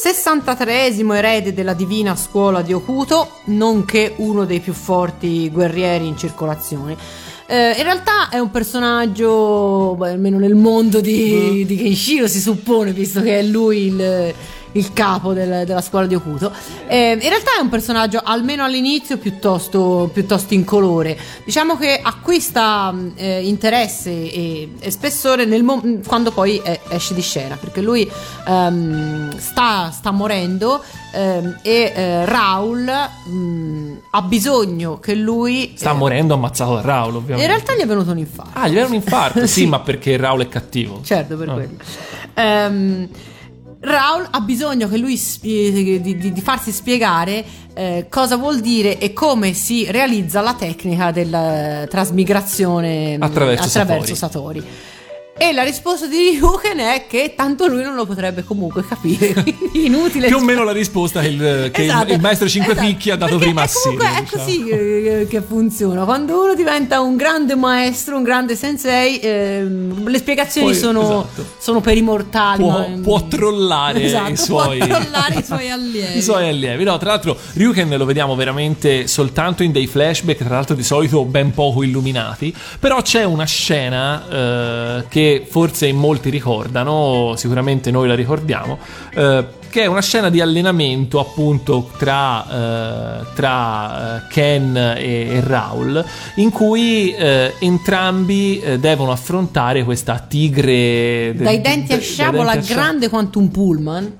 63esimo erede della divina scuola di Okuto, nonché uno dei più forti guerrieri in circolazione. Eh, in realtà è un personaggio, beh, almeno nel mondo di, di Kenshiro si suppone, visto che è lui il, il capo del- della scuola di Okuto. Eh, in realtà è un personaggio, almeno all'inizio, piuttosto, piuttosto incolore. Diciamo che acquista eh, interesse e, e spessore nel mo- quando poi eh, esce di scena, perché lui ehm, sta, sta morendo ehm, e eh, Raul mh, ha bisogno che lui... Sta eh, morendo ammazzato da Raul, in ovviamente. realtà gli è venuto un infarto. Ah, gli era un infarto? (laughs) sì, Sì. ma perché Raul è cattivo. Certo, per Ah. quello. Ehm, Raul ha bisogno che lui spie- di, di- di farsi spiegare eh, cosa vuol dire e come si realizza la tecnica della trasmigrazione mh, Attraverso attraverso Satori. E la risposta di Ryuken è che tanto lui non lo potrebbe comunque capire. (laughs) Quindi inutile. Più o meno la risposta che il, che Esatto, il maestro Cinque esatto, Picchi ha dato prima a Siri. è diciamo. così che, che funziona. Quando uno diventa un grande maestro, un grande sensei, ehm, le spiegazioni Poi, sono, esatto. sono per i mortali. Può, ma- può trollare (laughs) Esatto, i suoi può trollare i suoi (laughs) allievi. i suoi allievi. No, tra l'altro, Ryuken lo vediamo veramente soltanto in dei flashback, tra l'altro di solito ben poco illuminati. Però c'è una scena eh, che forse in molti ricordano, sicuramente noi la ricordiamo. eh, che è una scena di allenamento appunto tra, eh, tra eh, Ken e, e Raul in cui eh, entrambi eh, devono affrontare questa tigre de- Dai denti a sciabola denti a grande quanto un pullman.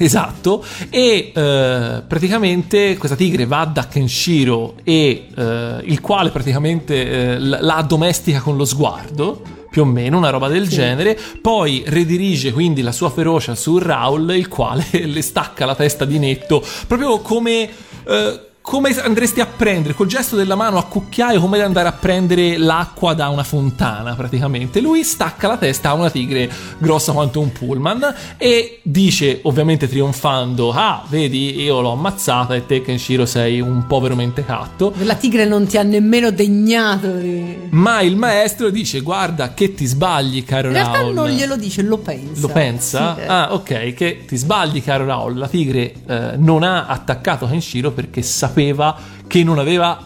Esatto, e eh, praticamente questa tigre va da Kenshiro e eh, il quale praticamente eh, la addomestica con lo sguardo, più o meno, una roba del Sì. genere, poi redirige quindi la sua ferocia su Raul, il quale (laughs) le stacca la testa di netto, proprio come... eh, come andresti a prendere col gesto della mano a cucchiaio, come andare a prendere l'acqua da una fontana, praticamente. Lui stacca la testa a una tigre grossa quanto un pullman e dice, ovviamente trionfando: Ah, vedi, io l'ho ammazzata e te, Kenshiro, sei un povero mentecatto. La tigre non ti ha nemmeno degnato di... Ma il maestro dice: Guarda, che ti sbagli, caro In realtà Raul. non glielo dice, lo pensa. Lo pensa? Sì, eh. Ah, ok, che ti sbagli, caro Raul. La tigre eh, non ha attaccato Kenshiro perché sapeva che non aveva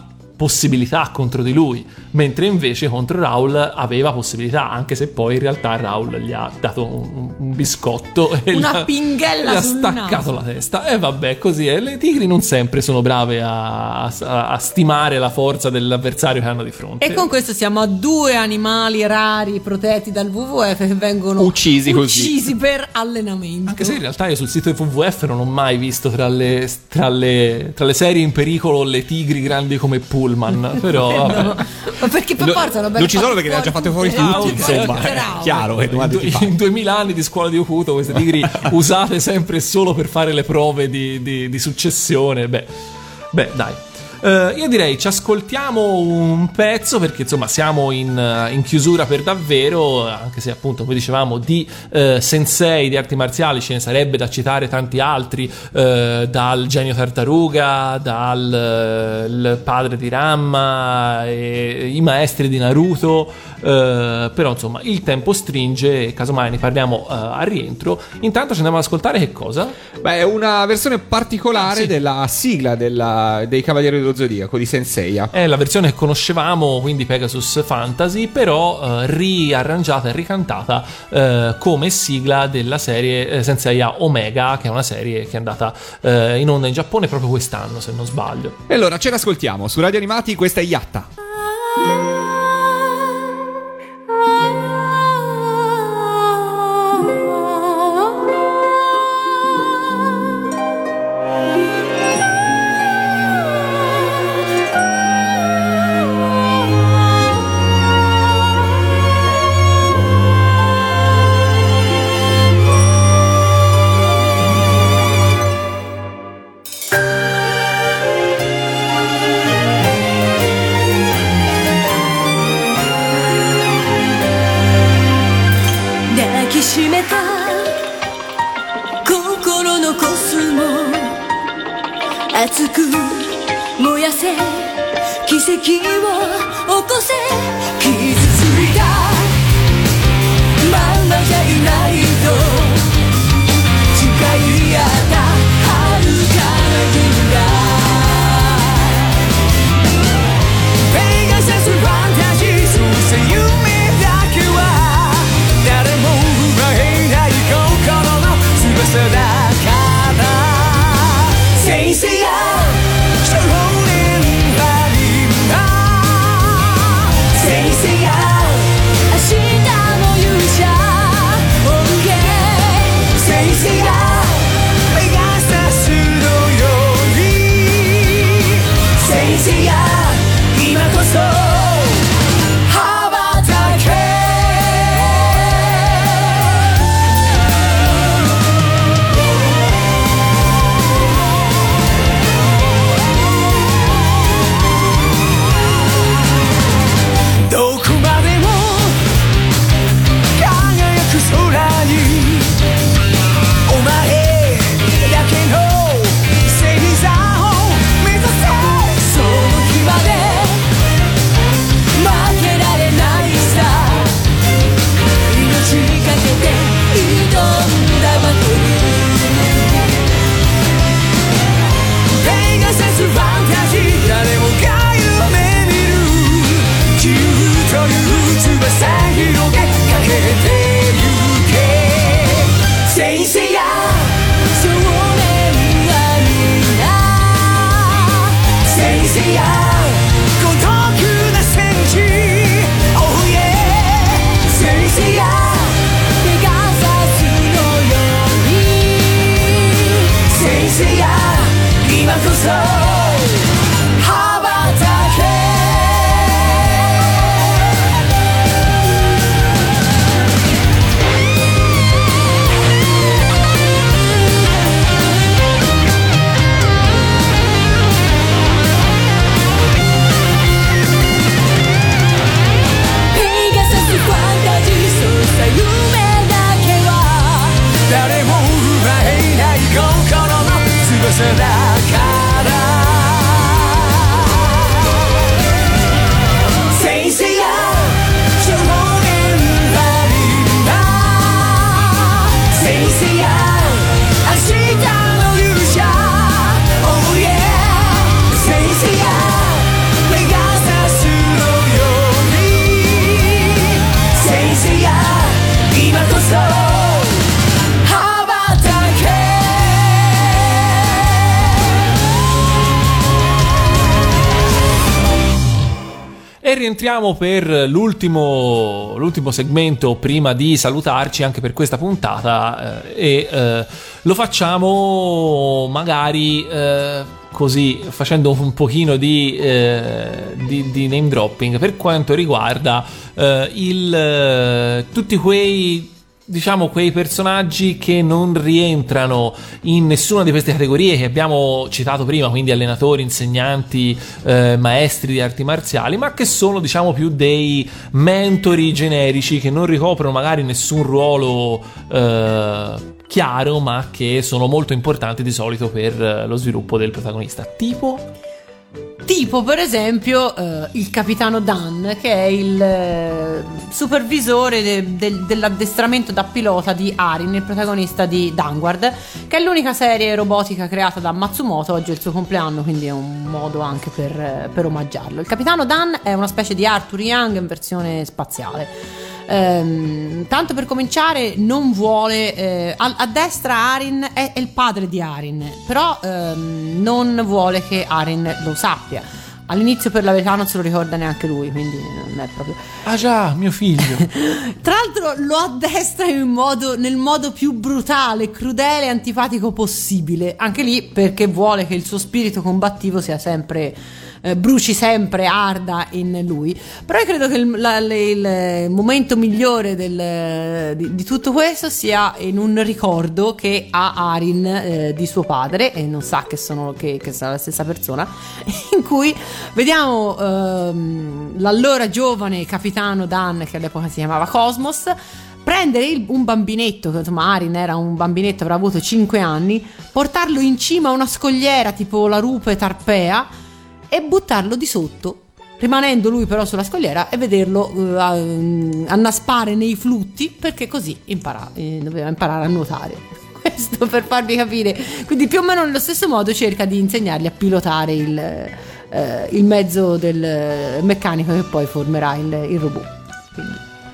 possibilità contro di lui, mentre invece contro Raul aveva possibilità, anche se poi in realtà Raul gli ha dato un, un biscotto e Una gli ha- pinghella gli ha staccato naso. la testa. E vabbè, così è. Le tigri non sempre sono brave a, a- a stimare la forza dell'avversario che hanno di fronte. E con questo siamo a due animali rari protetti dal WWF che vengono Uccisi così. uccisi per allenamento. Anche se in realtà io sul sito di WWF non ho mai visto tra le, tra le- tra le serie in pericolo le tigri grandi come Pullman. (laughs) Però vabbè. Ma perché per No, forza non non ci sono perché le ha già fatte fuori Ah, tutti, ok, insomma, è chiaro che domande ti in, fa. in 2000 anni di scuola di Okuto queste tigri (laughs) usate sempre solo per fare le prove di, di- di successione beh, beh dai Eh, io direi ci ascoltiamo un pezzo perché insomma siamo in, eh, in chiusura per davvero anche se appunto come dicevamo di eh, sensei di arti marziali ce ne sarebbe da citare tanti altri eh, dal genio tartaruga dal eh, padre di Ramma e i maestri di Naruto eh, però insomma il tempo stringe e casomai ne parliamo a rientro intanto ci andiamo ad ascoltare che cosa? Beh, è una versione particolare Ah, sì. della sigla della- dei Cavalieri dello Zodiaco di Senseiya. È la versione che conoscevamo, quindi Pegasus Fantasy, però eh, riarrangiata e ricantata eh, come sigla della serie eh, Senseiya Omega, che è una serie che è andata eh, in onda in Giappone proprio quest'anno, se non sbaglio. E allora ce l'ascoltiamo su Radio Animati, questa è Yatta. E rientriamo per l'ultimo, l'ultimo segmento prima di salutarci anche per questa puntata eh, e eh, lo facciamo magari eh, così facendo un pochino di, eh, di- di name dropping per quanto riguarda eh, il, eh, tutti quei diciamo quei personaggi che non rientrano in nessuna di queste categorie che abbiamo citato prima, quindi allenatori, insegnanti, eh, maestri di arti marziali, ma che sono diciamo più dei mentori generici che non ricoprono magari nessun ruolo eh, chiaro, ma che sono molto importanti di solito per eh, lo sviluppo del protagonista. Tipo Tipo per esempio eh, il capitano Dan, che è il eh, supervisore de- del- dell'addestramento da pilota di Arin, il protagonista di Danguard, che è l'unica serie robotica creata da Matsumoto. Oggi è il suo compleanno, quindi è un modo anche per, eh, per omaggiarlo. Il capitano Dan è una specie di Arthur Young in versione spaziale. Ehm, tanto per cominciare, non vuole. eh, a, a destra Arin è, è il padre di Arin, però ehm, non vuole che Arin lo sappia. All'inizio, per la verità, non se lo ricorda neanche lui, quindi non è proprio. Ah già, mio figlio. (laughs) Tra l'altro lo addestra in modo- nel modo più brutale, crudele e antipatico possibile. Anche lì perché vuole che il suo spirito combattivo sia sempre. Eh, bruci sempre, arda in lui. Però io credo che il, la- le- il momento migliore del- di, di tutto questo sia in un ricordo che ha Arin eh, di suo padre, e non sa che sono che, che sarà la stessa persona, (laughs) in cui vediamo ehm, l'allora giovane capitano Dan, che all'epoca si chiamava Cosmos, prendere il- un bambinetto, che insomma Arin era un bambinetto, avrà avuto 5 anni, portarlo in cima a una scogliera tipo la rupe Tarpea e buttarlo di sotto. Rimanendo lui però sulla scogliera e vederlo eh, a- annaspare nei flutti perché così impara- eh, doveva imparare a nuotare. (laughs) Questo per farvi capire. Quindi più o meno nello stesso modo cerca di insegnargli a pilotare il, eh, il mezzo del meccanico che poi formerà il, il robot.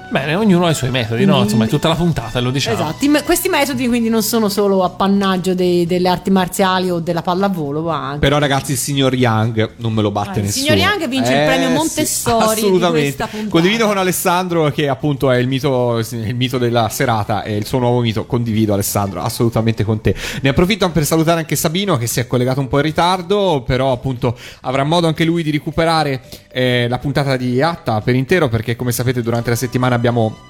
Bene, ognuno ha i suoi metodi, no? Mm. Insomma, è tutta la puntata, lo diciamo. Esatto, questi metodi quindi non sono solo appannaggio dei- delle arti marziali o della pallavolo, ma anche... Però ragazzi, il signor Young non me lo batte il nessuno. signor Young vince il premio sì, Montessori di assolutamente. Condivido con Alessandro che appunto è il mito, il mito della serata e il suo nuovo mito. Condivido Alessandro, assolutamente con te. Ne approfitto per salutare anche Sabino che si è collegato un po' in ritardo, però appunto avrà modo anche lui di recuperare eh, la puntata di Atta per intero perché come sapete durante la settimana abbiamo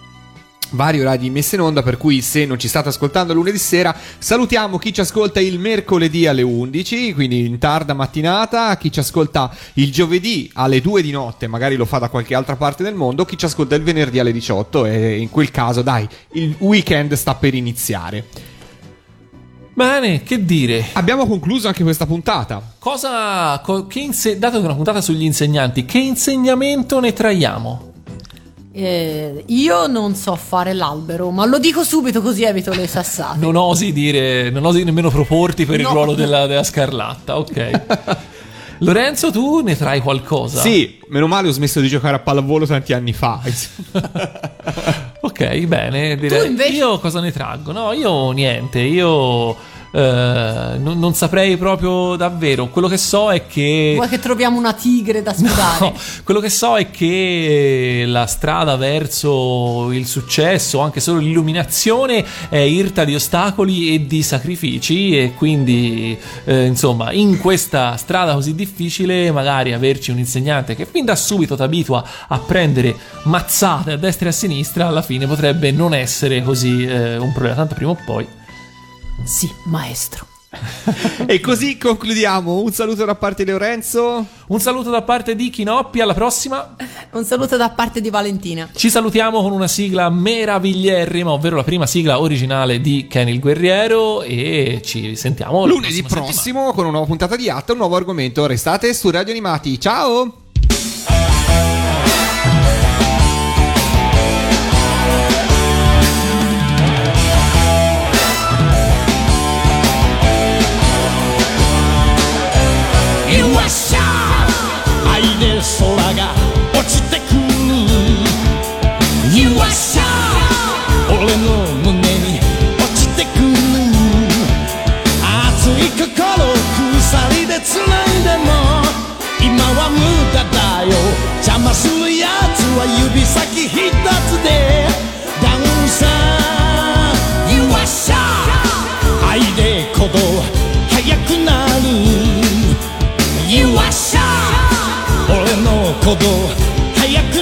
vari orari di messa in onda per cui se non ci state ascoltando lunedì sera salutiamo chi ci ascolta il mercoledì alle 11 quindi in tarda mattinata chi ci ascolta il giovedì alle 2 di notte magari lo fa da qualche altra parte del mondo chi ci ascolta il venerdì alle 18 e in quel caso dai il weekend sta per iniziare Bene, che dire? Abbiamo concluso anche questa puntata. Cosa. co- che inse- dato che è una puntata sugli insegnanti, che insegnamento ne traiamo? Eh, io non so fare l'albero, ma lo dico subito così evito le sassate. Non osi dire. Non osi nemmeno proporti per il No. ruolo della, della Scarlatta, ok. (laughs) Lorenzo, tu ne trai qualcosa? Sì, meno male ho smesso di giocare a pallavolo tanti anni fa. Ok, (laughs) Ok, bene. Direi. Tu invece? Io cosa ne traggo? No, io niente. Io eh, non, non saprei proprio davvero. Quello che so è che. Vuoi che troviamo una tigre da sfidare? (laughs) No, quello che so è che la strada verso il successo, anche solo l'illuminazione, è irta di ostacoli e di sacrifici e quindi, eh, insomma, in questa strada così difficile, magari averci un insegnante che fin da subito ti abitua a prendere mazzate a destra e a sinistra, alla fine potrebbe non essere così eh, un problema, tanto prima o poi. Sì, maestro. E così concludiamo. Un saluto da parte di Lorenzo. Un saluto da parte di Chinoppi, alla prossima. Un saluto da parte di Valentina. Ci salutiamo con una sigla meraviglierrima, ovvero la prima sigla originale di Kenny il Guerriero e ci sentiamo Lunedì prossimo con una nuova puntata di Atta, un nuovo argomento. Restate su Radio Animati. Ciao! よっしゃ俺の胸に落ちてくる熱い心鎖で繋いでも今は無駄だよ。邪魔するやつは指先一つで。ダウンさよっしゃ愛で鼓動。速くなる。You are shy 俺の鼓動。速く